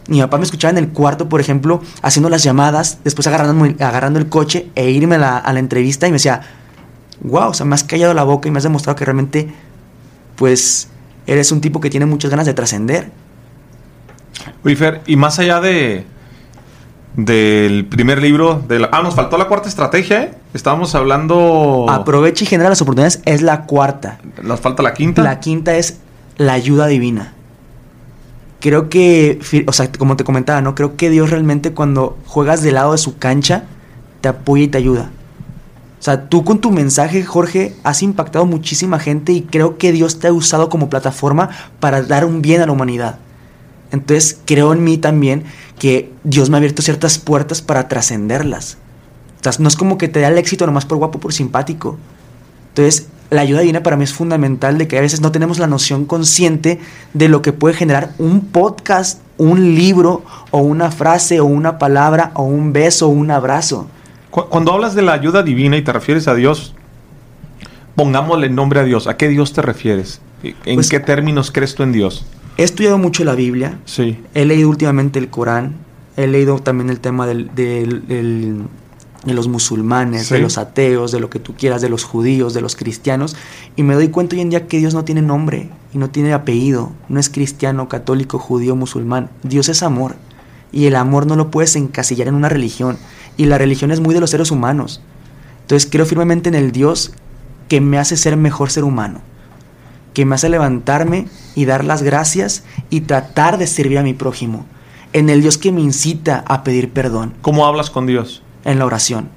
Speaker 2: Mi papá me escuchaba en el cuarto, por ejemplo, haciendo las llamadas, después agarrando, agarrando el coche e irme a la, a la entrevista y me decía, wow, o sea, me has callado la boca y me has demostrado que realmente, pues, eres un tipo que tiene muchas ganas de trascender.
Speaker 1: Oye, Fer, y más allá de del primer libro, de la- ah, nos faltó la cuarta estrategia, ¿eh? Estábamos hablando...
Speaker 2: Aprovecha y genera las oportunidades, es la cuarta.
Speaker 1: Nos falta la quinta.
Speaker 2: La quinta es la ayuda divina. Creo que, o sea, como te comentaba, ¿no? Creo que Dios realmente cuando juegas del lado de su cancha, te apoya y te ayuda. O sea, tú con tu mensaje, Jorge, has impactado muchísima gente y creo que Dios te ha usado como plataforma para dar un bien a la humanidad. Entonces, creo en mí también que Dios me ha abierto ciertas puertas para trascenderlas. O sea, no es como que te da el éxito nomás por guapo, por simpático. Entonces, la ayuda divina para mí es fundamental de que a veces no tenemos la noción consciente de lo que puede generar un podcast, un libro, o una frase, o una palabra, o un beso, o un abrazo.
Speaker 1: Cu- Cuando hablas de la ayuda divina y te refieres a Dios, pongámosle nombre a Dios. ¿A qué Dios te refieres? ¿En
Speaker 2: Pues-
Speaker 1: qué términos crees tú en Dios?
Speaker 2: He estudiado mucho la Biblia,
Speaker 1: Sí.
Speaker 2: he leído últimamente el Corán, he leído también el tema del, del- del- de los musulmanes,
Speaker 1: Sí.
Speaker 2: de los ateos, de lo que tú quieras, de los judíos, de los cristianos, y me doy cuenta hoy en día que Dios no tiene nombre y no tiene apellido, no es cristiano, católico, judío, musulmán, Dios es amor, y el amor no lo puedes encasillar en una religión, y la religión es muy de los seres humanos. Entonces creo firmemente en el Dios que me hace ser mejor ser humano que me hace levantarme y dar las gracias y tratar de servir a mi prójimo. En el Dios que me incita a pedir perdón,
Speaker 1: ¿Cómo hablas con Dios?
Speaker 2: En la oración.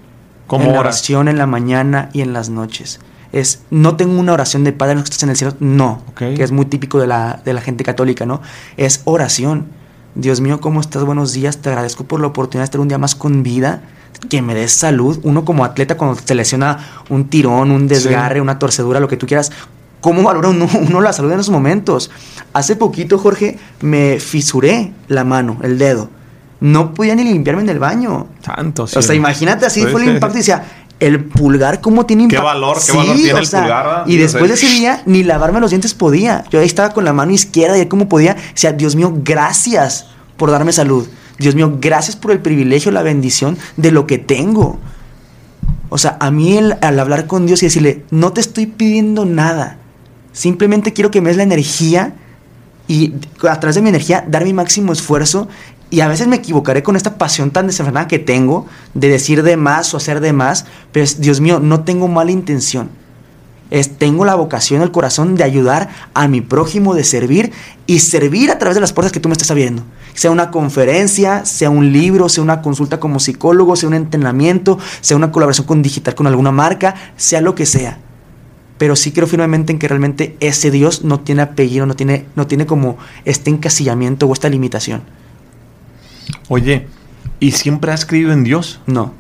Speaker 1: ¿Cómo
Speaker 2: en la oración en la mañana y en las noches. Es, no tengo una oración de Padre nuestro que estás en el cielo, no, que es muy típico de la, de la gente católica, ¿no? Es oración. Dios mío, ¿cómo estás? Buenos días, te agradezco por la oportunidad de estar un día más con vida, que me des salud. Uno como atleta cuando se lesiona un tirón, un desgarre,
Speaker 1: Sí.
Speaker 2: una torcedura, lo que tú quieras, ¿cómo valora uno, uno la salud en esos momentos? Hace poquito, Jorge, me fisuré la mano, el dedo. No podía ni limpiarme en el baño.
Speaker 1: Tanto,
Speaker 2: O sea, imagínate, así
Speaker 1: Sí,
Speaker 2: fue
Speaker 1: sí.
Speaker 2: el impacto. Y decía, el pulgar, ¿cómo tiene
Speaker 1: Qué
Speaker 2: impacto?
Speaker 1: valor, qué valor tiene
Speaker 2: o
Speaker 1: el
Speaker 2: sea,
Speaker 1: pulgar.
Speaker 2: Y
Speaker 1: Sí, o
Speaker 2: después
Speaker 1: sea,
Speaker 2: de ese día, ni lavarme los dientes podía. Yo ahí estaba con la mano izquierda y ahí como podía. Decía, Dios mío, gracias por darme salud. Dios mío, gracias por el privilegio, la bendición de lo que tengo. O sea, a mí el- al hablar con Dios y decirle, no te estoy pidiendo nada. Simplemente quiero que me des la energía y a través de mi energía dar mi máximo esfuerzo y a veces me equivocaré con esta pasión tan desenfrenada que tengo de decir de más o hacer de más, pero es, Dios mío, no tengo mala intención. Es, tengo la vocación, el corazón de ayudar a mi prójimo, de servir y servir a través de las puertas que tú me estás abriendo. Sea una conferencia, sea un libro, sea una consulta como psicólogo, sea un entrenamiento, sea una colaboración con digital con alguna marca, sea lo que sea. Pero sí creo firmemente en que realmente ese Dios no tiene apellido, no tiene, no tiene como este encasillamiento o esta limitación.
Speaker 1: Oye, ¿y siempre has creído en Dios?
Speaker 2: No.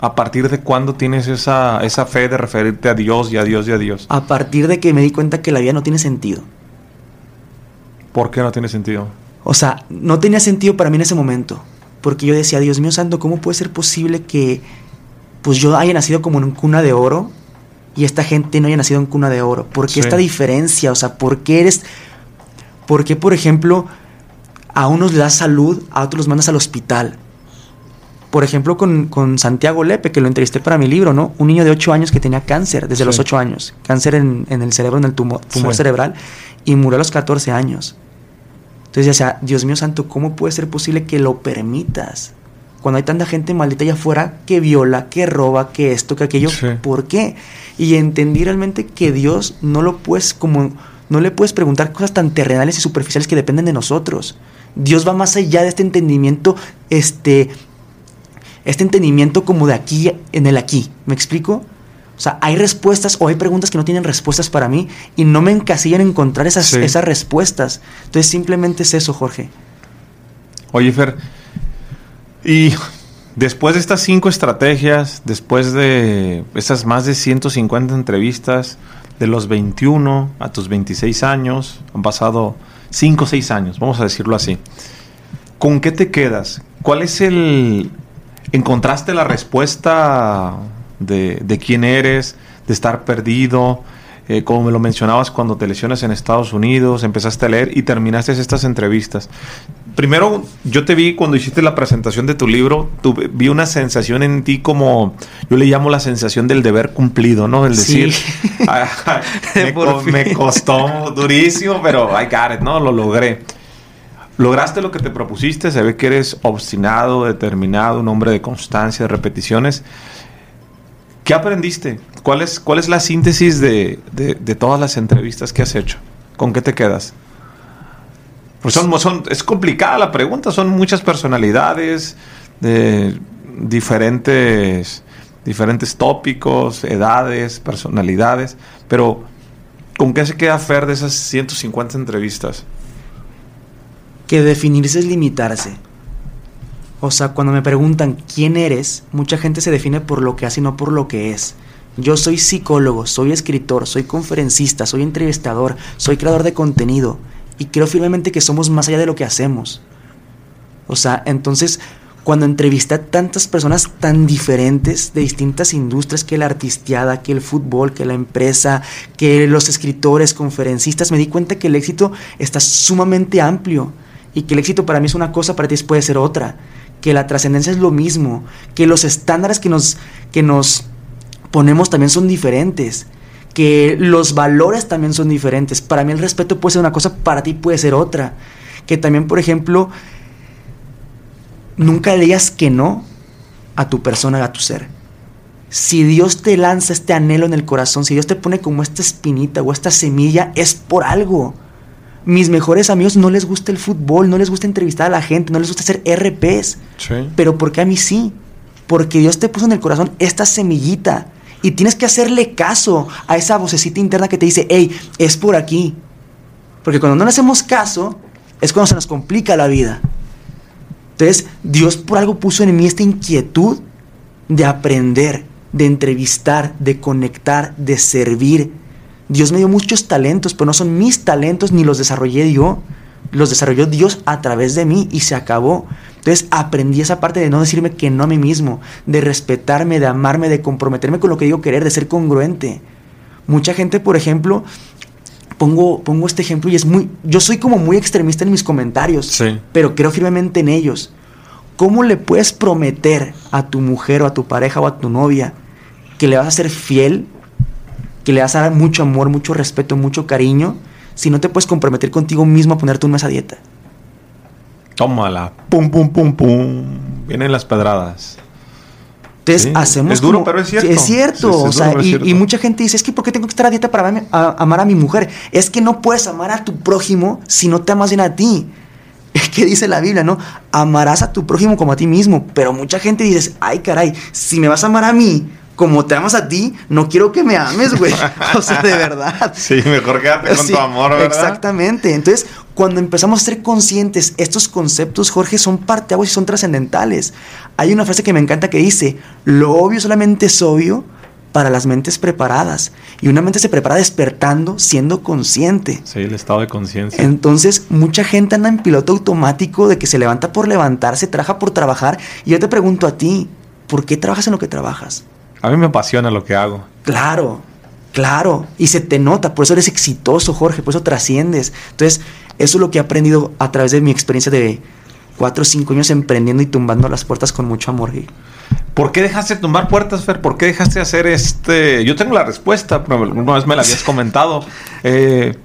Speaker 1: ¿A partir de cuándo tienes esa, esa fe de referirte a Dios y a Dios y a Dios?
Speaker 2: A partir de que me di cuenta que la vida no tiene sentido.
Speaker 1: ¿Por qué no tiene sentido?
Speaker 2: O sea, no tenía sentido para mí en ese momento. Porque yo decía, Dios mío santo, ¿cómo puede ser posible que pues yo haya nacido como en cuna de oro y esta gente no haya nacido en cuna de oro? ¿Por qué esta diferencia? O sea, ¿por qué eres... ¿Por qué, por ejemplo, a unos le das salud, a otros los mandas al hospital. Por ejemplo, con, Santiago Lepe, que lo entrevisté para mi libro, ¿no? Un niño de 8 años que tenía cáncer desde los 8 años, cáncer en, el cerebro, en el tumor, cerebral, y murió a los 14 años. Entonces, ya sea, Dios mío santo, ¿cómo puede ser posible que lo permitas? Cuando hay tanta gente maldita allá afuera que viola, que roba, que esto, que aquello, ¿por qué? Y entendí realmente que Dios no lo puedes como no le puedes preguntar cosas tan terrenales y superficiales que dependen de nosotros. Dios va más allá de este entendimiento, este, este entendimiento como de aquí en el aquí. ¿Me explico? O sea, hay respuestas o hay preguntas que no tienen respuestas para mí y no me encasillan en encontrar esas, esas respuestas. Entonces simplemente es eso, Jorge.
Speaker 1: Oye, Fer, y después de estas cinco estrategias, después de esas más de 150 entrevistas, de los 21 a tus 26 años, han pasado 5 o 6 años, vamos a decirlo así. ¿Con qué te quedas? ¿Cuál es el... ¿Encontraste la respuesta de, de quién eres, de estar perdido? Eh, como me lo mencionabas cuando te lesionas en Estados Unidos, empezaste a leer y terminaste estas entrevistas. Primero, yo te vi cuando hiciste la presentación de tu libro, vi una sensación en ti como, yo le llamo la sensación del deber cumplido, ¿no? El decir, me, costó durísimo, pero I got it, ¿no? Lo logré. Lograste lo que te propusiste, se ve que eres obstinado, determinado, un hombre de constancia, de repeticiones. ¿Qué aprendiste? ¿Cuál es, cuál es la síntesis de, de todas las entrevistas que has hecho? ¿Con qué te quedas? Pues son, es complicada la pregunta, son muchas personalidades, de diferentes, diferentes tópicos, edades, personalidades, pero ¿con qué se queda Fer de esas 150 entrevistas?
Speaker 2: Que definirse es limitarse. O sea, cuando me preguntan quién eres, mucha gente se define por lo que hace y no por lo que es. Yo soy psicólogo, soy escritor, soy conferencista, soy entrevistador, soy creador de contenido y creo firmemente que somos más allá de lo que hacemos. O sea, entonces, cuando entrevisté a tantas personas tan diferentes de distintas industrias, que la artisteada, que el fútbol, que la empresa, que los escritores, conferencistas, me di cuenta que el éxito está sumamente amplio y que el éxito para mí es una cosa, para ti puede ser otra, que la trascendencia es lo mismo, que los estándares que nos, que nos ponemos también son diferentes que los valores también son diferentes. Para mí el respeto puede ser una cosa, para ti puede ser otra. Que también, por ejemplo, nunca le digas que no a tu persona, a tu ser. Si Dios te lanza este anhelo en el corazón, si Dios te pone como esta espinita o esta semilla, es por algo. Mis mejores amigos no les gusta el fútbol, no les gusta entrevistar a la gente, no les gusta hacer RPs. Pero ¿por qué a mí sí? Porque Dios te puso en el corazón esta semillita y tienes que hacerle caso a esa vocecita interna que te dice, hey, es por aquí. Porque cuando no le hacemos caso, es cuando se nos complica la vida. Entonces, Dios por algo puso en mí esta inquietud de aprender, de entrevistar, de conectar, de servir. Dios me dio muchos talentos, pero no son mis talentos ni los desarrollé yo. Los desarrolló Dios a través de mí y se acabó. Entonces aprendí esa parte de no decirme que no a mí mismo, de respetarme, de amarme, de comprometerme con lo que digo querer, de ser congruente. Mucha gente, por ejemplo, pongo, pongo este ejemplo y es muy, yo soy como muy extremista en mis comentarios, pero creo firmemente en ellos. ¿Cómo le puedes prometer a tu mujer o a tu pareja o a tu novia que le vas a ser fiel, que le vas a dar mucho amor, mucho respeto, mucho cariño, si no te puedes comprometer contigo mismo a ponerte un mes a dieta?
Speaker 1: Tómala. Pum, pum, pum, pum. Vienen las pedradas.
Speaker 2: Entonces hacemos.
Speaker 1: Es duro, pero es cierto.
Speaker 2: Es cierto. y, mucha gente dice: Es que ¿por qué tengo que estar a dieta para amar a mi mujer? Es que no puedes amar a tu prójimo si no te amas bien a ti. Es que dice la Biblia, ¿no? Amarás a tu prójimo como a ti mismo. Pero mucha gente dice: Ay, caray, si me vas a amar a mí, como te amas a ti, no quiero que me ames, güey. O sea, de verdad.
Speaker 1: Sí, mejor quédate con tu amor, ¿verdad?
Speaker 2: Exactamente. Entonces, cuando empezamos a ser conscientes, estos conceptos, Jorge, son parte y son trascendentales. Hay una frase que me encanta que dice, lo obvio solamente es obvio para las mentes preparadas. Y una mente se prepara despertando, siendo consciente.
Speaker 1: Sí, el estado de conciencia.
Speaker 2: Entonces, mucha gente anda en piloto automático de que se levanta por levantarse, trabaja por trabajar. Y yo te pregunto a ti, ¿por qué trabajas en lo que trabajas?
Speaker 1: A mí me apasiona lo que hago.
Speaker 2: Claro, claro. Y se te nota, por eso eres exitoso, Jorge, por eso trasciendes. Entonces, eso es lo que he aprendido a través de mi experiencia de cuatro o cinco años emprendiendo y tumbando las puertas con mucho amor.
Speaker 1: ¿Por qué dejaste de tumbar puertas, Fer? ¿Por qué dejaste de hacer este...? Yo tengo la respuesta, pero una vez me la habías comentado. Eh,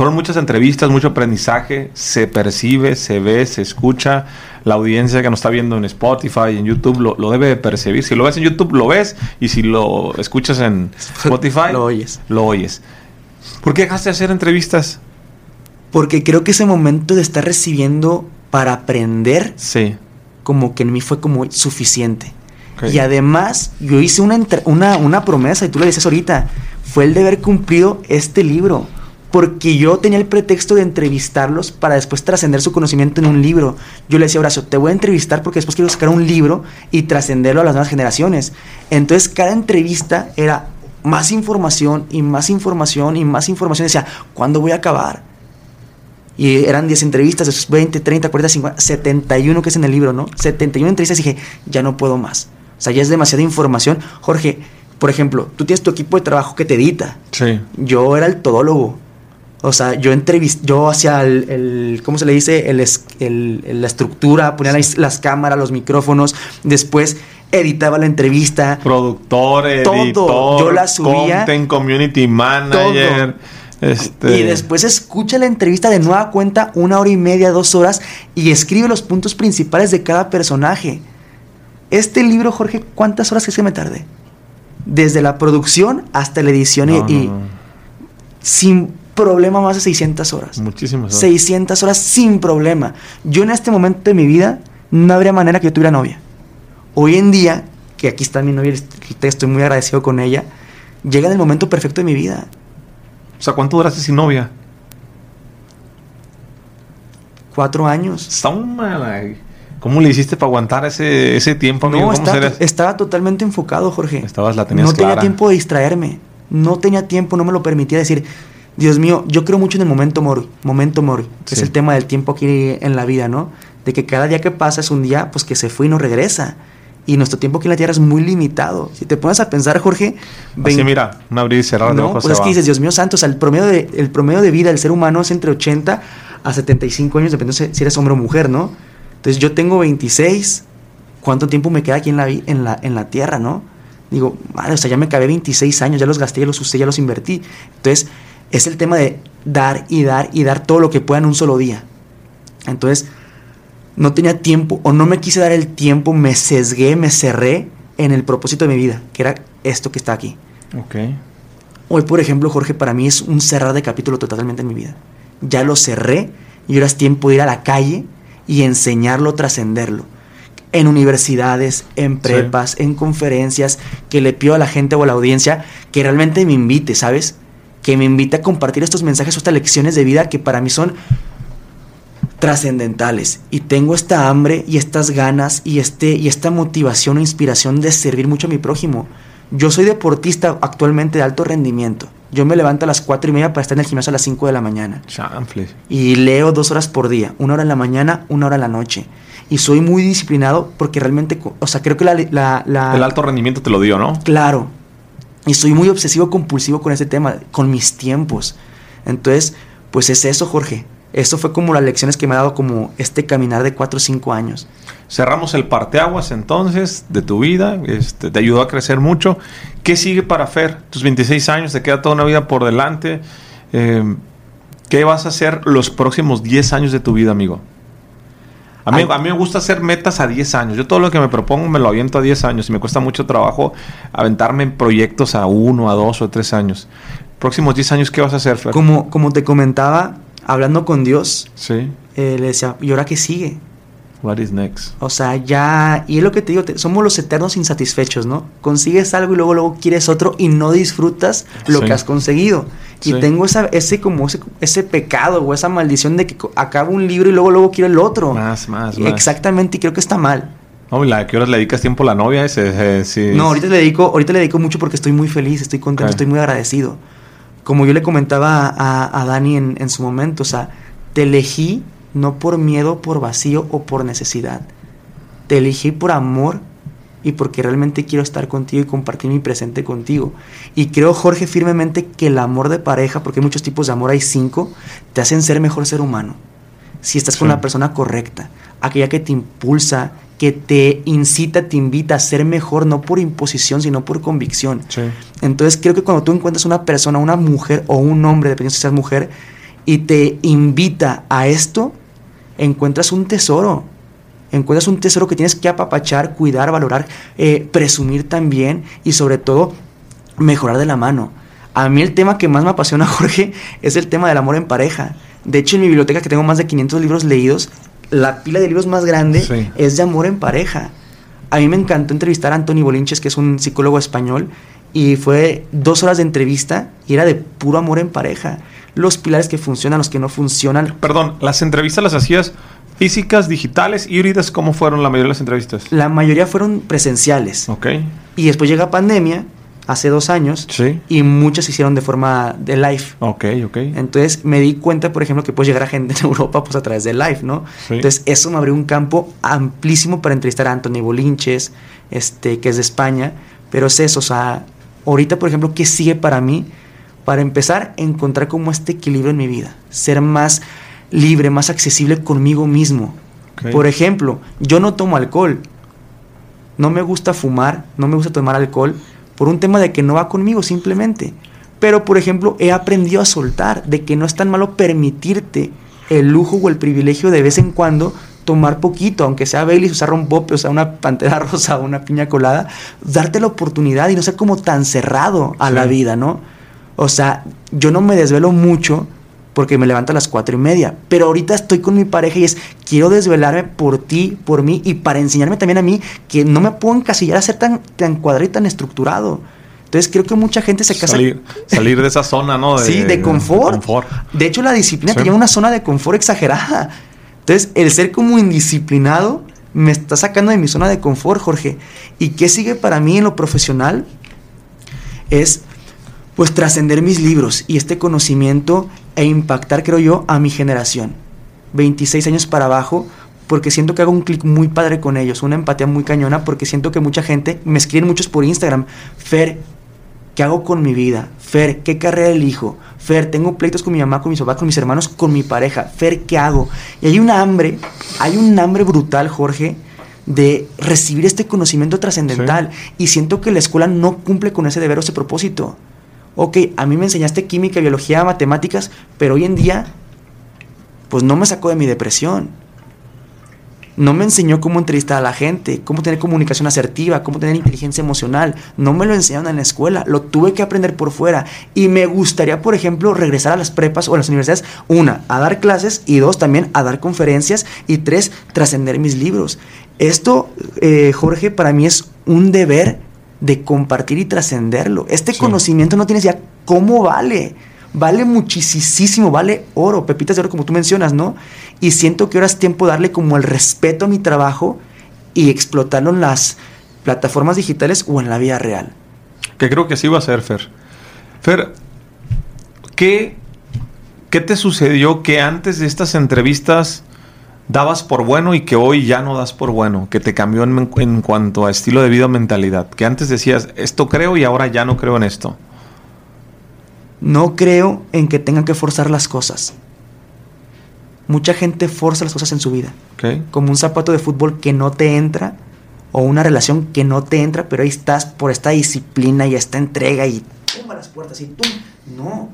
Speaker 1: fueron muchas entrevistas, mucho aprendizaje, se percibe, se ve, se escucha. La audiencia que nos está viendo en Spotify, en YouTube, lo, debe percibir. Si lo ves en YouTube, lo ves. Y si lo escuchas en Spotify,
Speaker 2: lo oyes.
Speaker 1: Lo oyes. ¿Por qué dejaste de hacer entrevistas?
Speaker 2: Porque creo que ese momento de estar recibiendo para aprender,
Speaker 1: sí.
Speaker 2: como que en mí fue como suficiente. Y además, yo hice una, una, una promesa, y tú lo dices ahorita, fue el de haber cumplido este libro porque yo tenía el pretexto de entrevistarlos para después trascender su conocimiento en un libro. Yo le decía, Horacio, te voy a entrevistar porque después quiero sacar un libro y trascenderlo a las nuevas generaciones. Entonces cada entrevista era más información y más información y más información. Decía, ¿cuándo voy a acabar? Y eran 10 entrevistas, 20, 30, 40, 50, 71 que es en el libro, ¿no? 71 entrevistas y dije, ya no puedo más. O sea, ya es demasiada información. Jorge, por ejemplo, tú tienes tu equipo de trabajo que te edita.
Speaker 1: Sí.
Speaker 2: Yo era el todólogo o sea, yo entrevisté, yo hacía el, ¿cómo se le dice? El, la estructura, ponía las, cámaras, los micrófonos, después editaba la entrevista.
Speaker 1: Productor, editor, todo.
Speaker 2: Yo la subía.
Speaker 1: Content, community manager. Este...
Speaker 2: Y después escucha la entrevista de nueva cuenta, una hora y media, dos horas, y escribe los puntos principales de cada personaje. Este libro, Jorge, ¿cuántas horas es que me tardé? Desde la producción hasta la edición y, sin problema más de 600 horas.
Speaker 1: Muchísimas horas.
Speaker 2: 600 horas sin problema. Yo en este momento de mi vida no habría manera que yo tuviera novia. Hoy en día, que aquí está mi novia, estoy muy agradecido con ella, llega en el momento perfecto de mi vida.
Speaker 1: O sea, ¿cuánto duraste sin novia?
Speaker 2: Cuatro años.
Speaker 1: Está ¿Cómo le hiciste para aguantar ese, ese tiempo, amigo?
Speaker 2: No, estaba, estaba, totalmente enfocado, Jorge.
Speaker 1: Estabas, la tenías
Speaker 2: No tenía tiempo de distraerme. No tenía tiempo, no me lo permitía decir, Dios mío, yo creo mucho en el momento mori, momento mori, que es el tema del tiempo aquí en la vida, ¿no? De que cada día que pasa es un día pues que se fue y no regresa. Y nuestro tiempo aquí en la Tierra es muy limitado. Si te pones a pensar, Jorge...
Speaker 1: Así mira, un abrir y cerrar
Speaker 2: no, pues es que dices, Dios mío santo, o sea, el promedio, de, el promedio de vida del ser humano es entre 80 a 75 años, dependiendo si eres hombre o mujer, ¿no? Entonces yo tengo 26, ¿cuánto tiempo me queda aquí en la, en la, en la Tierra, no? Digo, madre, o sea, ya me acabé 26 años, ya los gasté, ya los usé, ya los invertí. Entonces, es el tema de dar y dar y dar todo lo que pueda en un solo día. Entonces, no tenía tiempo o no me quise dar el tiempo, me sesgué, me cerré en el propósito de mi vida, que era esto que está aquí.
Speaker 1: Ok.
Speaker 2: Hoy, por ejemplo, Jorge, para mí es un cerrar de capítulo totalmente en mi vida. Ya lo cerré y ahora es tiempo de ir a la calle y enseñarlo, trascenderlo. En universidades, en prepas, en conferencias, que le pido a la gente o a la audiencia que realmente me invite, ¿sabes? Que me invita a compartir estos mensajes, estas lecciones de vida que para mí son trascendentales y tengo esta hambre y estas ganas y este y esta motivación o inspiración de servir mucho a mi prójimo. Yo soy deportista actualmente de alto rendimiento. Yo me levanto a las cuatro y media para estar en el gimnasio a las 5 de la mañana. Y leo dos horas por día, una hora en la mañana, una hora en la noche. Y soy muy disciplinado porque realmente, o sea, creo que la... la
Speaker 1: el alto rendimiento te lo dio, ¿no?
Speaker 2: Claro, y soy muy obsesivo compulsivo con ese tema, con mis tiempos. Entonces, pues es eso, Jorge. Eso fue como las lecciones que me ha dado como este caminar de 4 o 5 años.
Speaker 1: Cerramos el parteaguas entonces de tu vida, este, te ayudó a crecer mucho. ¿Qué sigue para Fer? Tus 26 años, te queda toda una vida por delante. Eh, ¿qué vas a hacer los próximos 10 años de tu vida, amigo? A mí, a mí me gusta hacer metas a 10 años. Yo todo lo que me propongo me lo aviento a 10 años y me cuesta mucho trabajo aventarme en proyectos a 1, a 2 o 3 años. Próximos 10 años, ¿qué vas a hacer, Fer?
Speaker 2: Como, como te comentaba, hablando con Dios,
Speaker 1: Sí.
Speaker 2: eh, le decía, ¿y ahora qué sigue?
Speaker 1: What is next?
Speaker 2: O sea, ya, y es lo que te digo, te- somos los eternos insatisfechos, ¿no? Consigues algo y luego, luego quieres otro y no disfrutas lo
Speaker 1: Sí.
Speaker 2: que has conseguido. Y
Speaker 1: Sí.
Speaker 2: tengo esa, ese como ese, ese pecado o esa maldición de que acabo un libro y luego, luego quiero el otro.
Speaker 1: Más, más, más.
Speaker 2: Exactamente, y creo que está mal.
Speaker 1: No, ¿y la, ¿Qué horas le dedicas tiempo a la novia? Ese, ese- sí.
Speaker 2: No, ahorita le dedico, ahorita le dedico mucho porque estoy muy feliz, estoy contento,
Speaker 1: Ok.
Speaker 2: estoy muy agradecido. Como yo le comentaba a, a Dani en, en su momento, o sea, te elegí no por miedo, por vacío o por necesidad. Te elegí por amor y porque realmente quiero estar contigo y compartir mi presente contigo. Y creo, Jorge, firmemente que el amor de pareja, porque hay muchos tipos de amor, hay cinco, te hacen ser mejor ser humano. Si estás con la persona correcta, aquella que te impulsa, que te incita, te invita a ser mejor, no por imposición, sino por convicción.
Speaker 1: Sí.
Speaker 2: Entonces creo que cuando tú encuentras una persona, una mujer o un hombre, dependiendo si seas mujer, y te invita a esto, encuentras un tesoro. Encuentras un tesoro que tienes que apapachar, cuidar, valorar, eh, presumir también y sobre todo mejorar de la mano. A mí el tema que más me apasiona, Jorge, es el tema del amor en pareja. De hecho, en mi biblioteca, que tengo más de 500 libros leídos, la pila de libros más grande
Speaker 1: Sí.
Speaker 2: es de amor en pareja. A mí me encantó entrevistar a Anthony Bolinches, que es un psicólogo español, y fue dos horas de entrevista y era de puro amor en pareja. Los pilares que funcionan, los que no funcionan.
Speaker 1: Perdón, las entrevistas las hacías físicas, digitales, híbridas. ¿Cómo fueron la mayoría de las entrevistas?
Speaker 2: La mayoría fueron presenciales.
Speaker 1: Ok.
Speaker 2: Y después llega pandemia, hace dos años,
Speaker 1: Sí.
Speaker 2: y muchas se hicieron de forma de live.
Speaker 1: Ok, ok.
Speaker 2: Entonces me di cuenta, por ejemplo, que puedes llegar a gente en Europa pues a través de live, ¿no?
Speaker 1: Sí.
Speaker 2: Entonces eso me abrió un campo amplísimo para entrevistar a Anthony Bolinches, este, que es de España. Pero es eso, o sea, ahorita, por ejemplo, ¿qué sigue para mí? Para empezar, encontrar como este equilibrio en mi vida. Ser más libre, más accesible conmigo mismo. Por ejemplo, yo no tomo alcohol. No me gusta fumar, no me gusta tomar alcohol por un tema de que no va conmigo simplemente. Pero, por ejemplo, he aprendido a soltar, de que no es tan malo permitirte el lujo o el privilegio de vez en cuando tomar poquito, aunque sea Baileys, o sea rompope, o sea una pantera rosa o una piña colada, darte la oportunidad y no ser como tan cerrado a
Speaker 1: Sí.
Speaker 2: la vida, ¿no? O sea, yo no me desvelo mucho porque me levanto a las cuatro y media, pero ahorita estoy con mi pareja y es, quiero desvelarme por ti, por mí y para enseñarme también a mí que no me puedo encasillar a ser tan, tan cuadrado y tan estructurado. Entonces creo que mucha gente se casa...
Speaker 1: Salir, salir de esa zona, ¿no?
Speaker 2: sí, de confort. De hecho, la disciplina te
Speaker 1: Sí.
Speaker 2: lleva a una zona de confort exagerada. Entonces, el ser como indisciplinado me está sacando de mi zona de confort, Jorge. ¿Y qué sigue para mí en lo profesional? Es, pues, trascender mis libros y este conocimiento e impactar, creo yo, a mi generación. 26 años para abajo, porque siento que hago un clic muy padre con ellos, una empatía muy cañona, porque siento que mucha gente, me escriben muchos por Instagram, Fer, ¿qué hago con mi vida? Fer, ¿qué carrera elijo? Fer, tengo pleitos con mi mamá, con mis papás, con mis hermanos, con mi pareja. Fer, ¿qué hago? Y hay un hambre, hay un hambre brutal, Jorge, de recibir este conocimiento trascendental. Y siento que la escuela no cumple con ese deber o ese propósito. Ok, a mí me enseñaste química, biología, matemáticas, pero hoy en día, pues no me sacó de mi depresión. No me enseñó cómo entrevistar a la gente, cómo tener comunicación asertiva, cómo tener inteligencia emocional. No me lo enseñaron en la escuela, lo tuve que aprender por fuera. Y me gustaría, por ejemplo, regresar a las prepas o a las universidades, una, a dar clases y dos, también a dar conferencias y tres, trascender mis libros. Esto, eh, Jorge, para mí es un deber de compartir y trascenderlo. Este
Speaker 1: Sí.
Speaker 2: conocimiento no tienes ya cómo vale. Vale muchísimo, vale oro, pepitas de oro como tú mencionas, ¿no? Y siento que ahora es tiempo de darle como el respeto a mi trabajo y explotarlo en las plataformas digitales o en la vida real.
Speaker 1: Que creo que así va a ser, Fer. Fer, ¿qué, ¿qué te sucedió que antes de estas entrevistas dabas por bueno y que hoy ya no das por bueno? Que te cambió en, en cuanto a estilo de vida o mentalidad. Que antes decías, esto creo y ahora ya no creo en esto.
Speaker 2: No creo en que tengan que forzar las cosas. Mucha gente forza las cosas en su vida. Como un zapato de fútbol que no te entra o una relación que no te entra, pero ahí estás por esta disciplina y esta entrega y tumba las puertas y tú. No.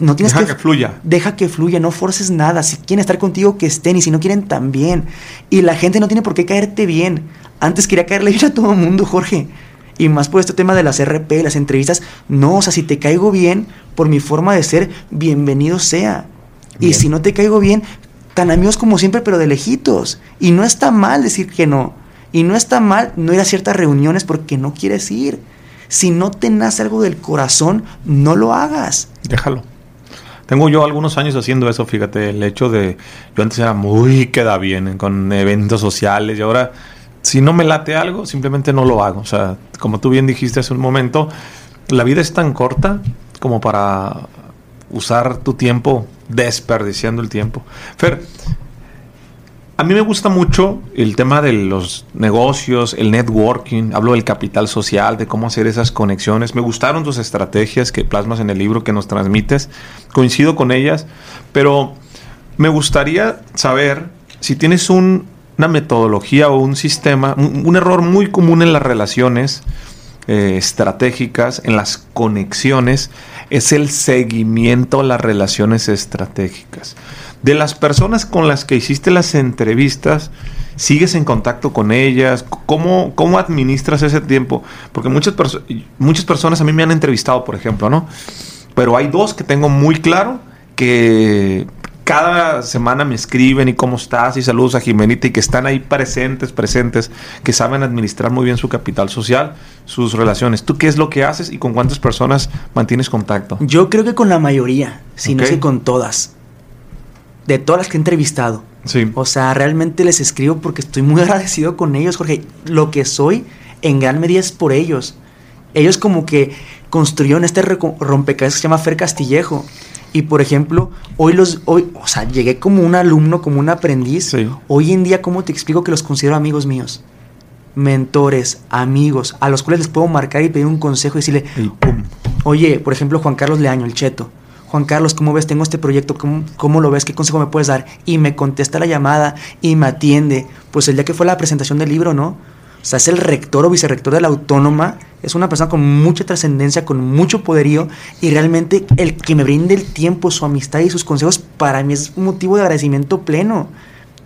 Speaker 2: No tienes
Speaker 1: deja que, fluya.
Speaker 2: Deja que fluya, no forces nada. Si quieren estar contigo, que estén. Y si no quieren, también. Y la gente no tiene por qué caerte bien. Antes quería caerle bien a todo el mundo, Jorge. Y más por este tema de las RP, las entrevistas. No, o sea, si te caigo bien, por mi forma de ser, bienvenido sea. Y si no te caigo bien, tan amigos como siempre, pero de lejitos. Y no está mal decir que no. Y no está mal no ir a ciertas reuniones porque no quieres ir. Si no te nace algo del corazón, no lo hagas.
Speaker 1: Déjalo. Tengo yo algunos años haciendo eso, fíjate, el hecho de, yo antes era muy queda bien con eventos sociales y ahora si no me late algo, simplemente no lo hago. O sea, como tú bien dijiste hace un momento, la vida es tan corta como para usar tu tiempo desperdiciando el tiempo. Fer, a mí me gusta mucho el tema de los negocios, el networking, hablo del capital social, de cómo hacer esas conexiones. Me gustaron tus estrategias que plasmas en el libro que nos transmites, coincido con ellas, pero me gustaría saber si tienes una metodología o un sistema, un, error muy común en las relaciones eh, estratégicas, en las conexiones, es el seguimiento a las relaciones estratégicas. De las personas con las que hiciste las entrevistas, ¿sigues en contacto con ellas? ¿Cómo, cómo administras ese tiempo? Porque muchas, muchas personas a mí me han entrevistado, por ejemplo, ¿no? Pero hay dos que tengo muy claro que cada semana me escriben y cómo estás y saludos a Jimenita y que están ahí presentes, presentes, que saben administrar muy bien su capital social, sus relaciones. ¿Tú qué es lo que haces y con cuántas personas mantienes contacto?
Speaker 2: Yo creo que con la mayoría, si no sé con todas de todas las que he entrevistado.
Speaker 1: Sí.
Speaker 2: O sea, realmente les escribo porque estoy muy agradecido con ellos, Jorge. Lo que soy, en gran medida es por ellos. Ellos como que construyeron este rompecabezas que se llama Fer Castillejo. Y por ejemplo, hoy los, hoy, o sea, llegué como un alumno, como un aprendiz. Hoy en día, ¿cómo te explico que los considero amigos míos? Mentores, amigos, a los cuales les puedo marcar y pedir un consejo y decirle, oye, por ejemplo, Juan Carlos Leaño, el cheto Juan Carlos, ¿cómo ves? Tengo este proyecto, ¿cómo, lo ves? ¿Qué consejo me puedes dar? Y me contesta la llamada y me atiende. Pues el día que fue la presentación del libro, ¿no? O sea, es el rector o vicerrector de la autónoma, es una persona con mucha trascendencia, con mucho poderío, y realmente el que me brinde el tiempo, su amistad y sus consejos, para mí es motivo de agradecimiento pleno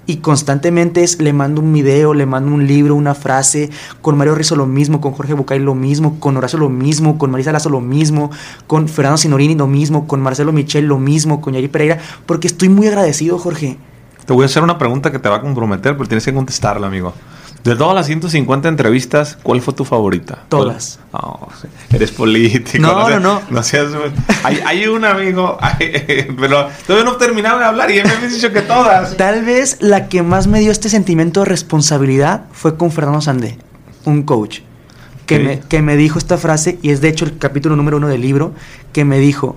Speaker 2: y constantemente es, le mando un video, le mando un libro, una frase, con Mario Rizzo lo mismo, con Jorge Bucay lo mismo, con Horacio lo mismo, con Marisa Lazo lo mismo, con Fernando Sinorini lo mismo, con Marcelo Michel lo mismo, con Yari Pereira, porque estoy muy agradecido, Jorge.
Speaker 1: Te voy a hacer una pregunta que te va a comprometer, pero tienes que contestarla, amigo. De todas las 150 entrevistas, ¿cuál fue tu favorita?
Speaker 2: Todas.
Speaker 1: eres político.
Speaker 2: No, no, no.
Speaker 1: no. seas, hay, un amigo, pero todavía no terminado de hablar y me habías dicho que todas.
Speaker 2: Tal vez la que más me dio este sentimiento de responsabilidad fue con Fernando Sandé, un coach, que, me, que me dijo esta frase, y es de hecho el capítulo número uno del libro, que me dijo,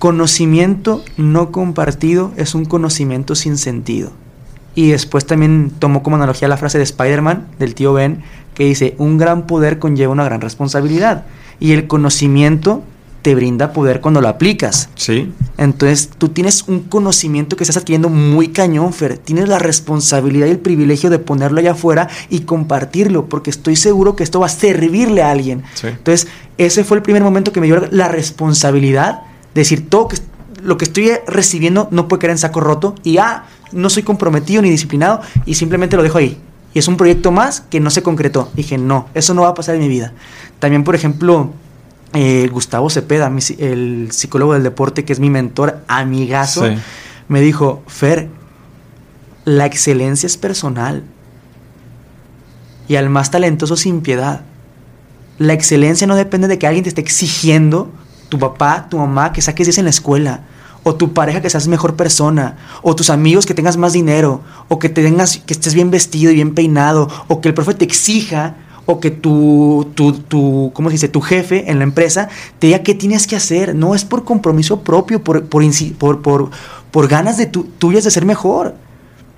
Speaker 2: conocimiento no compartido es un conocimiento sin sentido. Y después también tomó como analogía la frase de Spider-Man, del tío Ben, que dice, un gran poder conlleva una gran responsabilidad. Y el conocimiento te brinda poder cuando lo aplicas.
Speaker 1: Sí.
Speaker 2: Entonces tú tienes un conocimiento que estás adquiriendo muy cañón, Fer. Tienes la responsabilidad y el privilegio de ponerlo allá afuera y compartirlo, porque estoy seguro que esto va a servirle a alguien.
Speaker 1: Sí.
Speaker 2: Entonces, ese fue el primer momento que me dio la responsabilidad de decir, todo que, lo que estoy recibiendo no puede quedar en saco roto y, ah, no soy comprometido ni disciplinado y simplemente lo dejo ahí. Y es un proyecto más que no se concretó. Dije, no, eso no va a pasar en mi vida. También, por ejemplo, eh, Gustavo Cepeda, el psicólogo del deporte, que es mi mentor, amigazo, me dijo, Fer, la excelencia es personal. Y al más talentoso sin piedad. La excelencia no depende de que alguien te esté exigiendo, tu papá, tu mamá, que saques 10 en la escuela o tu pareja que seas mejor persona, o tus amigos que tengas más dinero, o que tengas, que estés bien vestido y bien peinado, o que el profe te exija, o que tu, tu, tu ¿cómo se dice? Tu jefe en la empresa te diga qué tienes que hacer. No es por compromiso propio, por, por, por, por, ganas de tu, tuyas de ser mejor.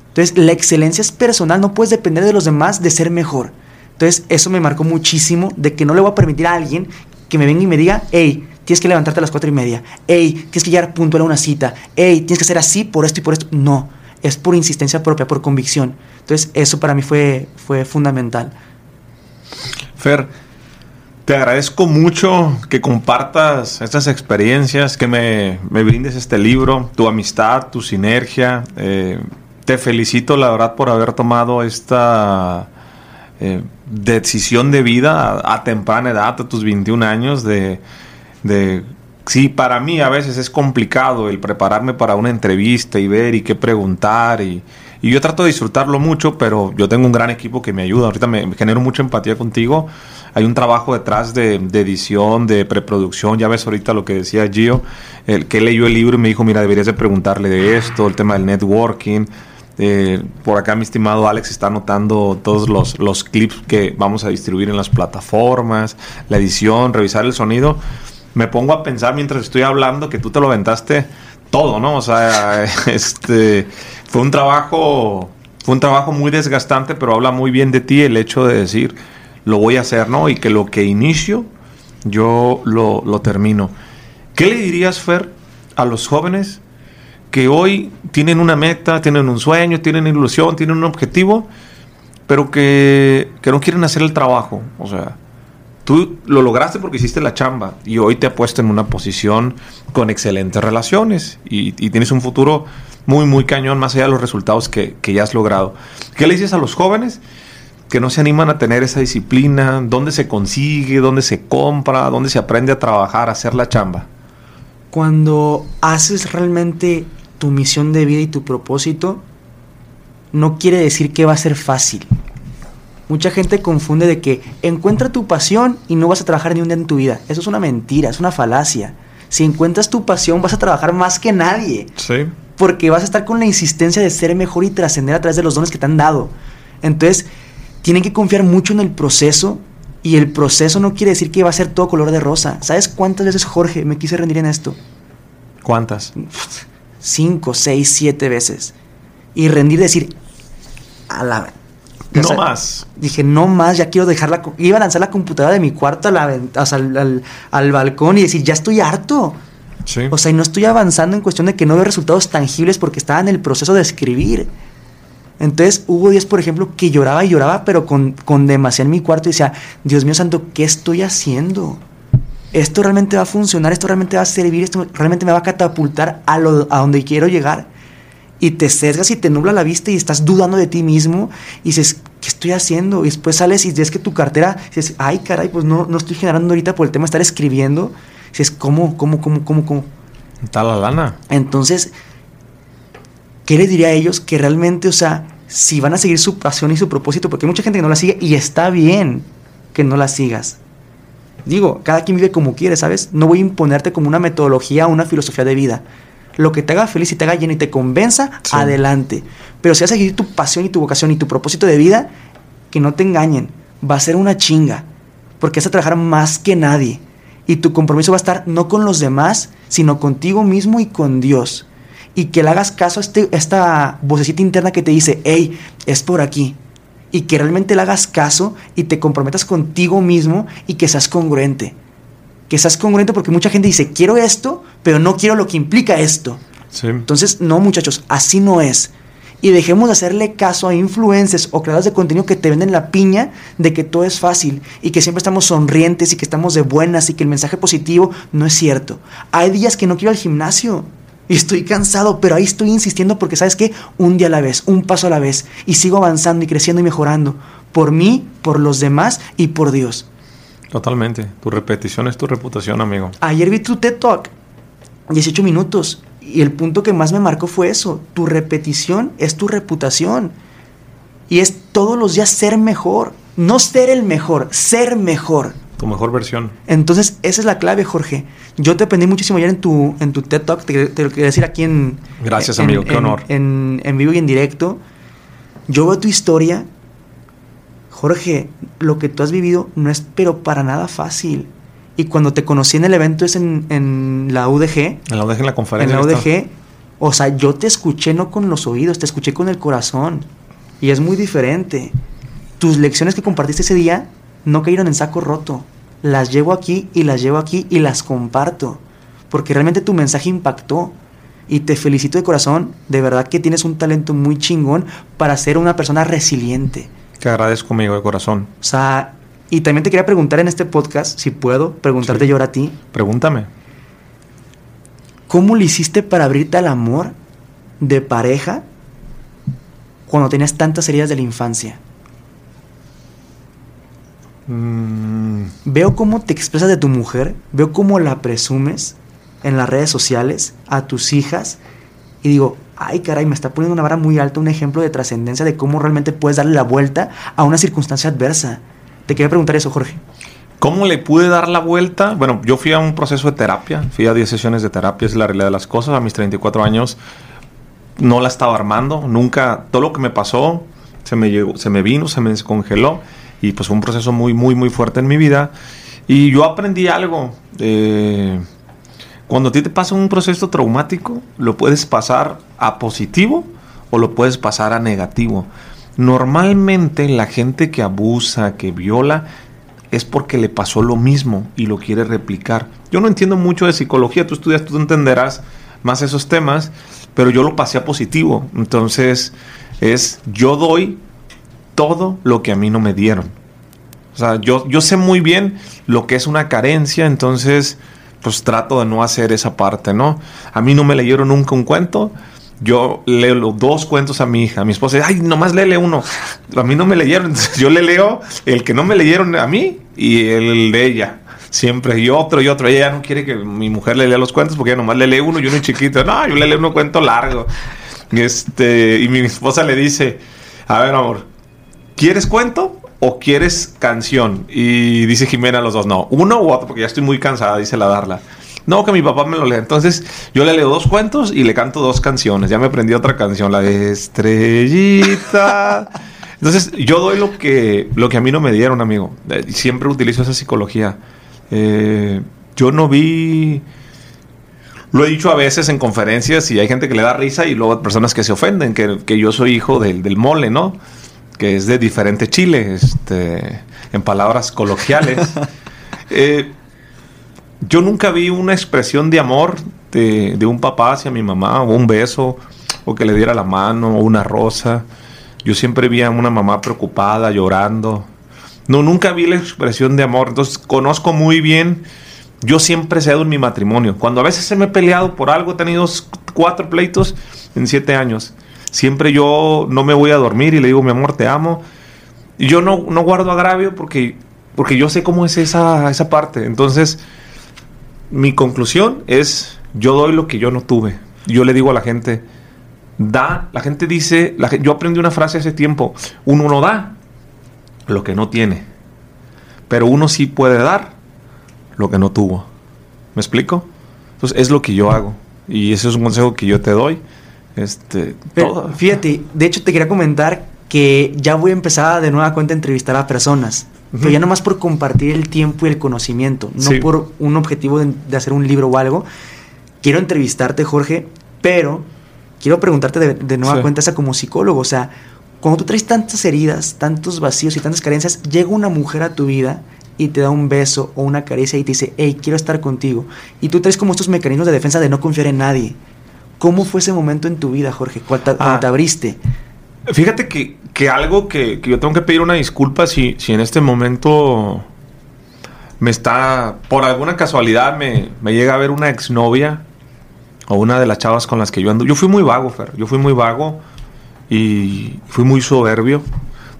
Speaker 2: Entonces, la excelencia es personal, no puedes depender de los demás de ser mejor. Entonces, eso me marcó muchísimo de que no le voy a permitir a alguien que me venga y me diga, hey, tienes que levantarte a las cuatro y media, hey, tienes que llegar puntual a una cita, hey, tienes que hacer así por esto y por esto. No, es por insistencia propia, por convicción. Entonces, eso para mí fue, fue fundamental.
Speaker 1: Fer, Te agradezco mucho que compartas estas experiencias, que me, me brindes este libro, tu amistad, tu sinergia. Eh, te felicito, la verdad, por haber tomado esta eh, decisión de vida a, temprana edad, a tus 21 años, de, de sí, para mí a veces es complicado el prepararme para una entrevista y ver y qué preguntar y, yo trato de disfrutarlo mucho, pero yo tengo un gran equipo que me ayuda. Ahorita me, genero mucha empatía contigo. Hay un trabajo detrás de, edición, de preproducción. Ya ves ahorita lo que decía Gio, el que leyó el libro y me dijo, mira, deberías de preguntarle de esto, el tema del networking. Eh, por acá mi estimado Alex está anotando todos los clips que vamos a distribuir en las plataformas, la edición, revisar el sonido me pongo a pensar mientras estoy hablando que tú te lo aventaste todo, ¿no? O sea, este fue un trabajo fue un trabajo muy desgastante, pero habla muy bien de ti el hecho de decir, lo voy a hacer, ¿no? Y que lo que inicio, yo lo, lo termino. ¿Qué le dirías, Fer, a los jóvenes que hoy tienen una meta, tienen un sueño, tienen ilusión, tienen un objetivo, pero que, que no quieren hacer el trabajo? O sea, Tú lo lograste porque hiciste la chamba y hoy te ha puesto en una posición con excelentes relaciones y, y tienes un futuro muy, muy cañón más allá de los resultados que, que, ya has logrado. ¿Qué le dices a los jóvenes que no se animan a tener esa disciplina? ¿Dónde se consigue? ¿Dónde se compra? ¿Dónde se aprende a trabajar, a hacer la chamba?
Speaker 2: Cuando haces realmente tu misión de vida y tu propósito, no quiere decir que va a ser fácil. Mucha gente confunde de que encuentra tu pasión y no vas a trabajar ni un día en tu vida. Eso es una mentira, es una falacia. Si encuentras tu pasión vas a trabajar más que nadie.
Speaker 1: Sí.
Speaker 2: Porque vas a estar con la insistencia de ser mejor y trascender a través de los dones que te han dado. Entonces, tienen que confiar mucho en el proceso y el proceso no quiere decir que va a ser todo color de rosa. ¿Sabes cuántas veces, Jorge, me quise rendir en esto?
Speaker 1: ¿Cuántas?
Speaker 2: Cinco, seis, siete veces. Y rendir, decir, a la
Speaker 1: no sea, más.
Speaker 2: Dije, no más, ya quiero dejarla. Iba a lanzar la computadora de mi cuarto a la, o sea, al, al, al, balcón y decir, ya estoy harto.
Speaker 1: Sí.
Speaker 2: O sea, y no estoy avanzando en cuestión de que no veo resultados tangibles porque estaba en el proceso de escribir. Entonces hubo días, por ejemplo, que lloraba y lloraba, pero con, con demasiado en mi cuarto y decía, Dios mío santo, ¿qué estoy haciendo? Esto realmente va a funcionar, esto realmente va a servir, esto realmente me va a catapultar a, lo, a donde quiero llegar y te sesgas y te nubla la vista y estás dudando de ti mismo y dices, ¿qué estoy haciendo? Y después sales y ves que tu cartera, dices, ay caray, pues no, no estoy generando ahorita por el tema de estar escribiendo. Y dices, ¿cómo, cómo, cómo, cómo, cómo?
Speaker 1: Está la lana.
Speaker 2: Entonces, ¿qué les diría a ellos? Que realmente, o sea, si van a seguir su pasión y su propósito, porque hay mucha gente que no la sigue y está bien que no la sigas. Digo, cada quien vive como quiere, ¿sabes? No voy a imponerte como una metodología o una filosofía de vida lo que te haga feliz y te haga lleno y te convenza, sí. adelante. Pero si vas a seguir tu pasión y tu vocación y tu propósito de vida, que no te engañen, va a ser una chinga, porque vas a trabajar más que nadie. Y tu compromiso va a estar no con los demás, sino contigo mismo y con Dios. Y que le hagas caso a este, esta vocecita interna que te dice, hey, es por aquí. Y que realmente le hagas caso y te comprometas contigo mismo y que seas congruente que seas congruente porque mucha gente dice, quiero esto, pero no quiero lo que implica esto.
Speaker 1: Sí.
Speaker 2: Entonces, no muchachos, así no es. Y dejemos de hacerle caso a influencers o creadores de contenido que te venden la piña de que todo es fácil y que siempre estamos sonrientes y que estamos de buenas y que el mensaje positivo no es cierto. Hay días que no quiero al gimnasio y estoy cansado, pero ahí estoy insistiendo porque sabes que un día a la vez, un paso a la vez y sigo avanzando y creciendo y mejorando por mí, por los demás y por Dios.
Speaker 1: Totalmente. Tu repetición es tu reputación, amigo.
Speaker 2: Ayer vi tu TED Talk, 18 minutos, y el punto que más me marcó fue eso. Tu repetición es tu reputación. Y es todos los días ser mejor. No ser el mejor, ser mejor.
Speaker 1: Tu mejor versión.
Speaker 2: Entonces, esa es la clave, Jorge. Yo te aprendí muchísimo ayer en tu, en tu TED Talk, te, te lo quería decir aquí en...
Speaker 1: Gracias,
Speaker 2: en,
Speaker 1: amigo,
Speaker 2: en,
Speaker 1: qué honor.
Speaker 2: En, en vivo y en directo. Yo veo tu historia Jorge, lo que tú has vivido no es pero para nada fácil. Y cuando te conocí en el evento es en, en la UDG.
Speaker 1: En la UDG, en la conferencia.
Speaker 2: En la UDG. O sea, yo te escuché no con los oídos, te escuché con el corazón. Y es muy diferente. Tus lecciones que compartiste ese día no cayeron en saco roto. Las llevo aquí y las llevo aquí y las comparto. Porque realmente tu mensaje impactó. Y te felicito de corazón. De verdad que tienes un talento muy chingón para ser una persona resiliente.
Speaker 1: Te agradezco, amigo, de corazón.
Speaker 2: O sea, Y también te quería preguntar en este podcast, si puedo, preguntarte yo ahora a ti.
Speaker 1: Pregúntame.
Speaker 2: ¿Cómo le hiciste para abrirte al amor de pareja cuando tenías tantas heridas de la infancia?
Speaker 1: Mm,
Speaker 2: Veo cómo te expresas de tu mujer, veo cómo la presumes en las redes sociales a tus hijas y digo, ay caray, me está poniendo una vara muy alta, un ejemplo de trascendencia de cómo realmente puedes darle la vuelta a una circunstancia adversa. Te quería preguntar eso, Jorge.
Speaker 1: ¿Cómo le pude dar la vuelta? Bueno, yo fui a un proceso de terapia, fui a 10 sesiones de terapia, es la realidad de las cosas. A mis 34 años no la estaba armando, nunca, todo lo que me pasó se me, se me vino, se me descongeló y pues fue un proceso muy, muy, muy fuerte en mi vida. Y yo aprendí algo. eh, cuando a ti te pasa un proceso traumático, lo puedes pasar a positivo o lo puedes pasar a negativo. Normalmente la gente que abusa, que viola, es porque le pasó lo mismo y lo quiere replicar. Yo no entiendo mucho de psicología, tú estudias, tú entenderás más esos temas, pero yo lo pasé a positivo. Entonces es yo doy todo lo que a mí no me dieron. O sea, yo, yo sé muy bien lo que es una carencia, entonces pues trato de no hacer esa parte, ¿no? A mí no me leyeron nunca un cuento. Yo leo los dos cuentos a mi hija, a mi esposa, ay, nomás léele uno. A mí no me leyeron, entonces yo le leo el que no me leyeron a mí y el de ella. Siempre, y otro y otro. Ella no quiere que mi mujer le lea los cuentos porque ella nomás le lee uno y uno chiquito. No, yo le leo un cuento largo. Este, y mi esposa le dice, a ver, amor, ¿quieres cuento o quieres canción? Y dice Jimena los dos, no, uno u otro, porque ya estoy muy cansada, dice la Darla. No, que mi papá me lo lea. Entonces yo le leo dos cuentos y le canto dos canciones. Ya me aprendí otra canción, la de Estrellita. Entonces yo doy lo que, lo que a mí no me dieron, amigo. Eh, Siempre utilizo esa psicología. Eh, yo no vi... Lo he dicho a veces en conferencias y hay gente que le da risa y luego personas que se ofenden, que, que yo soy hijo del, del mole, ¿no? Que es de diferente chile, este, en palabras coloquiales. Eh, yo nunca vi una expresión de amor de, de, un papá hacia mi mamá, o un beso, o que le diera la mano, o una rosa. Yo siempre vi a una mamá preocupada, llorando. No, nunca vi la expresión de amor. Entonces conozco muy bien. Yo siempre cedo en mi matrimonio. Cuando a veces se me he peleado por algo, he tenido cuatro pleitos en siete años. Siempre yo no me voy a dormir y le digo, mi amor, te amo. Y yo no, no guardo agravio porque, porque yo sé cómo es esa, esa parte. Entonces, mi conclusión es, yo doy lo que yo no tuve. Yo le digo a la gente, da, la gente dice, yo aprendí una frase hace tiempo, uno no da lo que no tiene, pero uno sí puede dar lo que no tuvo. ¿Me explico? Entonces es lo que yo hago y ese es un consejo que yo te doy. Este,
Speaker 2: pero, todo. Fíjate, de hecho te quería comentar que ya voy a empezar de nueva cuenta a entrevistar a personas. Uh -huh. Pero ya nomás por compartir el tiempo y el conocimiento, no sí. por un objetivo de, de, hacer un libro o algo. Quiero entrevistarte, Jorge, pero quiero preguntarte de, de nueva sí. cuenta esa como psicólogo. O sea, cuando tú traes tantas heridas, tantos vacíos y tantas carencias, llega una mujer a tu vida y te da un beso o una caricia y te dice, hey, quiero estar contigo. Y tú traes como estos mecanismos de defensa de no confiar en nadie. ¿Cómo fue ese momento en tu vida, Jorge, cuando te, ah. te abriste?
Speaker 1: Fíjate que, que algo que, que, yo tengo que pedir una disculpa si, si en este momento me está, por alguna casualidad, me, me llega a ver una exnovia o una de las chavas con las que yo ando. Yo fui muy vago, Fer. Yo fui muy vago y fui muy soberbio.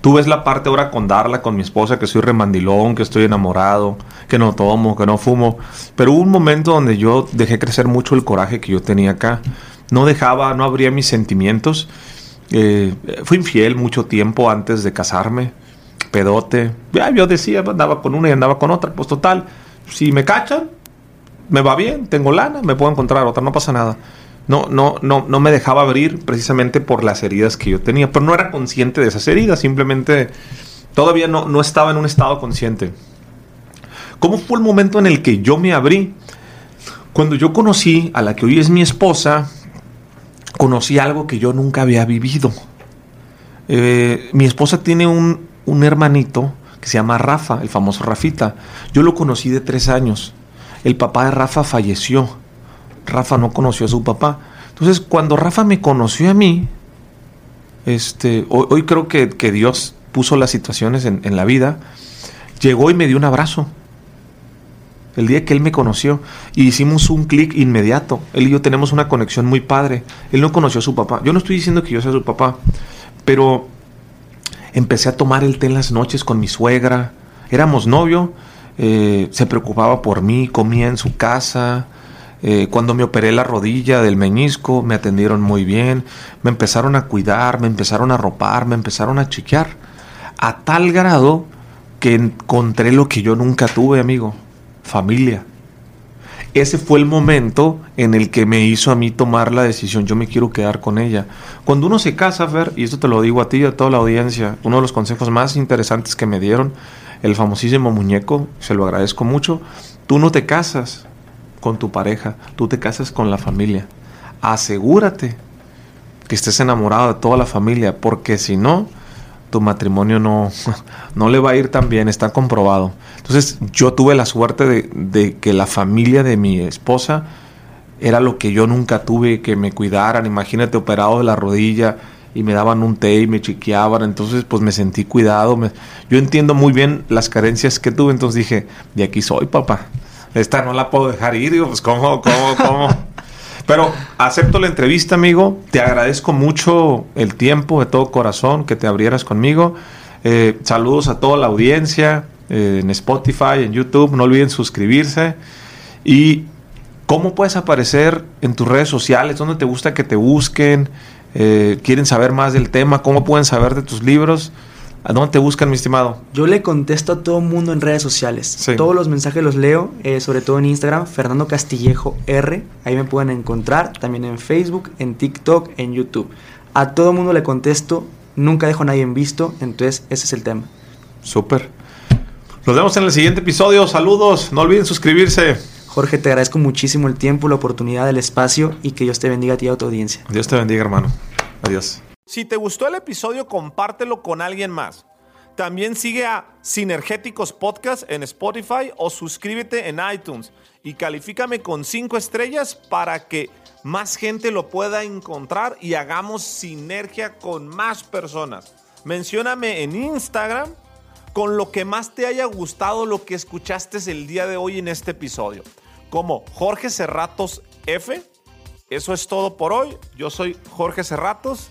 Speaker 1: Tú ves la parte ahora con Darla, con mi esposa, que soy remandilón, que estoy enamorado, que no tomo, que no fumo. Pero hubo un momento donde yo dejé crecer mucho el coraje que yo tenía acá. No dejaba, no abría mis sentimientos. Eh, fui infiel mucho tiempo antes de casarme. Pedote. Ya, yo decía, andaba con una y andaba con otra. Pues total, si me cachan, me va bien, tengo lana, me puedo encontrar otra, no pasa nada no, no, no, no me dejaba abrir precisamente por las heridas que yo tenía. Pero no era consciente de esas heridas, simplemente todavía no, no estaba en un estado consciente. ¿Cómo fue el momento en el que yo me abrí? Cuando yo conocí a la que hoy es mi esposa, conocí algo que yo nunca había vivido. Eh, mi esposa tiene un, un hermanito que se llama Rafa, el famoso Rafita. Yo lo conocí de tres años. El papá de Rafa falleció Rafa no conoció a su papá. Entonces, cuando Rafa me conoció a mí, este, hoy, creo que, que, Dios puso las situaciones en, en, la vida. llegó y me dio un abrazo. El día que él me conoció y hicimos un clic inmediato. Él y yo tenemos una conexión muy padre. Él no conoció a su papá. Yo no estoy diciendo que yo sea su papá, pero empecé a tomar el té en las noches con mi suegra. Éramos novio, eh, se preocupaba por mí, comía en su casa. Eh, cuando me operé la rodilla del meñisco, me atendieron muy bien, me empezaron a cuidar, me empezaron a ropar, me empezaron a chiquear. A tal grado que encontré lo que yo nunca tuve, amigo, familia. Ese fue el momento en el que me hizo a mí tomar la decisión, yo me quiero quedar con ella. Cuando uno se casa, Fer, y esto te lo digo a ti y a toda la audiencia, uno de los consejos más interesantes que me dieron, el famosísimo muñeco, se lo agradezco mucho, tú no te casas con tu pareja, tú te casas con la familia. Asegúrate que estés enamorado de toda la familia, porque si no, tu matrimonio no, no le va a ir tan bien, está comprobado. Entonces yo tuve la suerte de, de, que la familia de mi esposa era lo que yo nunca tuve, que me cuidaran, imagínate operado de la rodilla y me daban un té y me chiqueaban, entonces pues me sentí cuidado, yo entiendo muy bien las carencias que tuve, entonces dije, de aquí soy papá, esta no la puedo dejar ir, digo, pues cómo, cómo, cómo. Pero acepto la entrevista, amigo. Te agradezco mucho el tiempo de todo corazón que te abrieras conmigo. Eh, saludos a toda la audiencia eh, en Spotify, en YouTube. No olviden suscribirse. Y cómo puedes aparecer en tus redes sociales, dónde te gusta que te busquen, eh, quieren saber más del tema, cómo pueden saber de tus libros. ¿A dónde te buscan, mi estimado?
Speaker 2: Yo le contesto a todo mundo en redes sociales. Sí. Todos los mensajes los leo, eh, sobre todo en Instagram, Fernando Castillejo R. Ahí me pueden encontrar. También en Facebook, en TikTok, en YouTube. A todo mundo le contesto. Nunca dejo a nadie en visto. Entonces, ese es el tema.
Speaker 1: Súper. Nos vemos en el siguiente episodio. Saludos. No olviden suscribirse.
Speaker 2: Jorge, te agradezco muchísimo el tiempo, la oportunidad, el espacio y que Dios te bendiga a ti y a tu audiencia.
Speaker 1: Dios te bendiga, hermano. Adiós.
Speaker 3: Si te gustó el episodio, compártelo con alguien más. También sigue a Sinergéticos Podcast en Spotify o suscríbete en iTunes y califícame con 5 estrellas para que más gente lo pueda encontrar y hagamos sinergia con más personas. Mencióname en Instagram con lo que más te haya gustado lo que escuchaste el día de hoy en este episodio. Como Jorge Cerratos F. Eso es todo por hoy. Yo soy Jorge Cerratos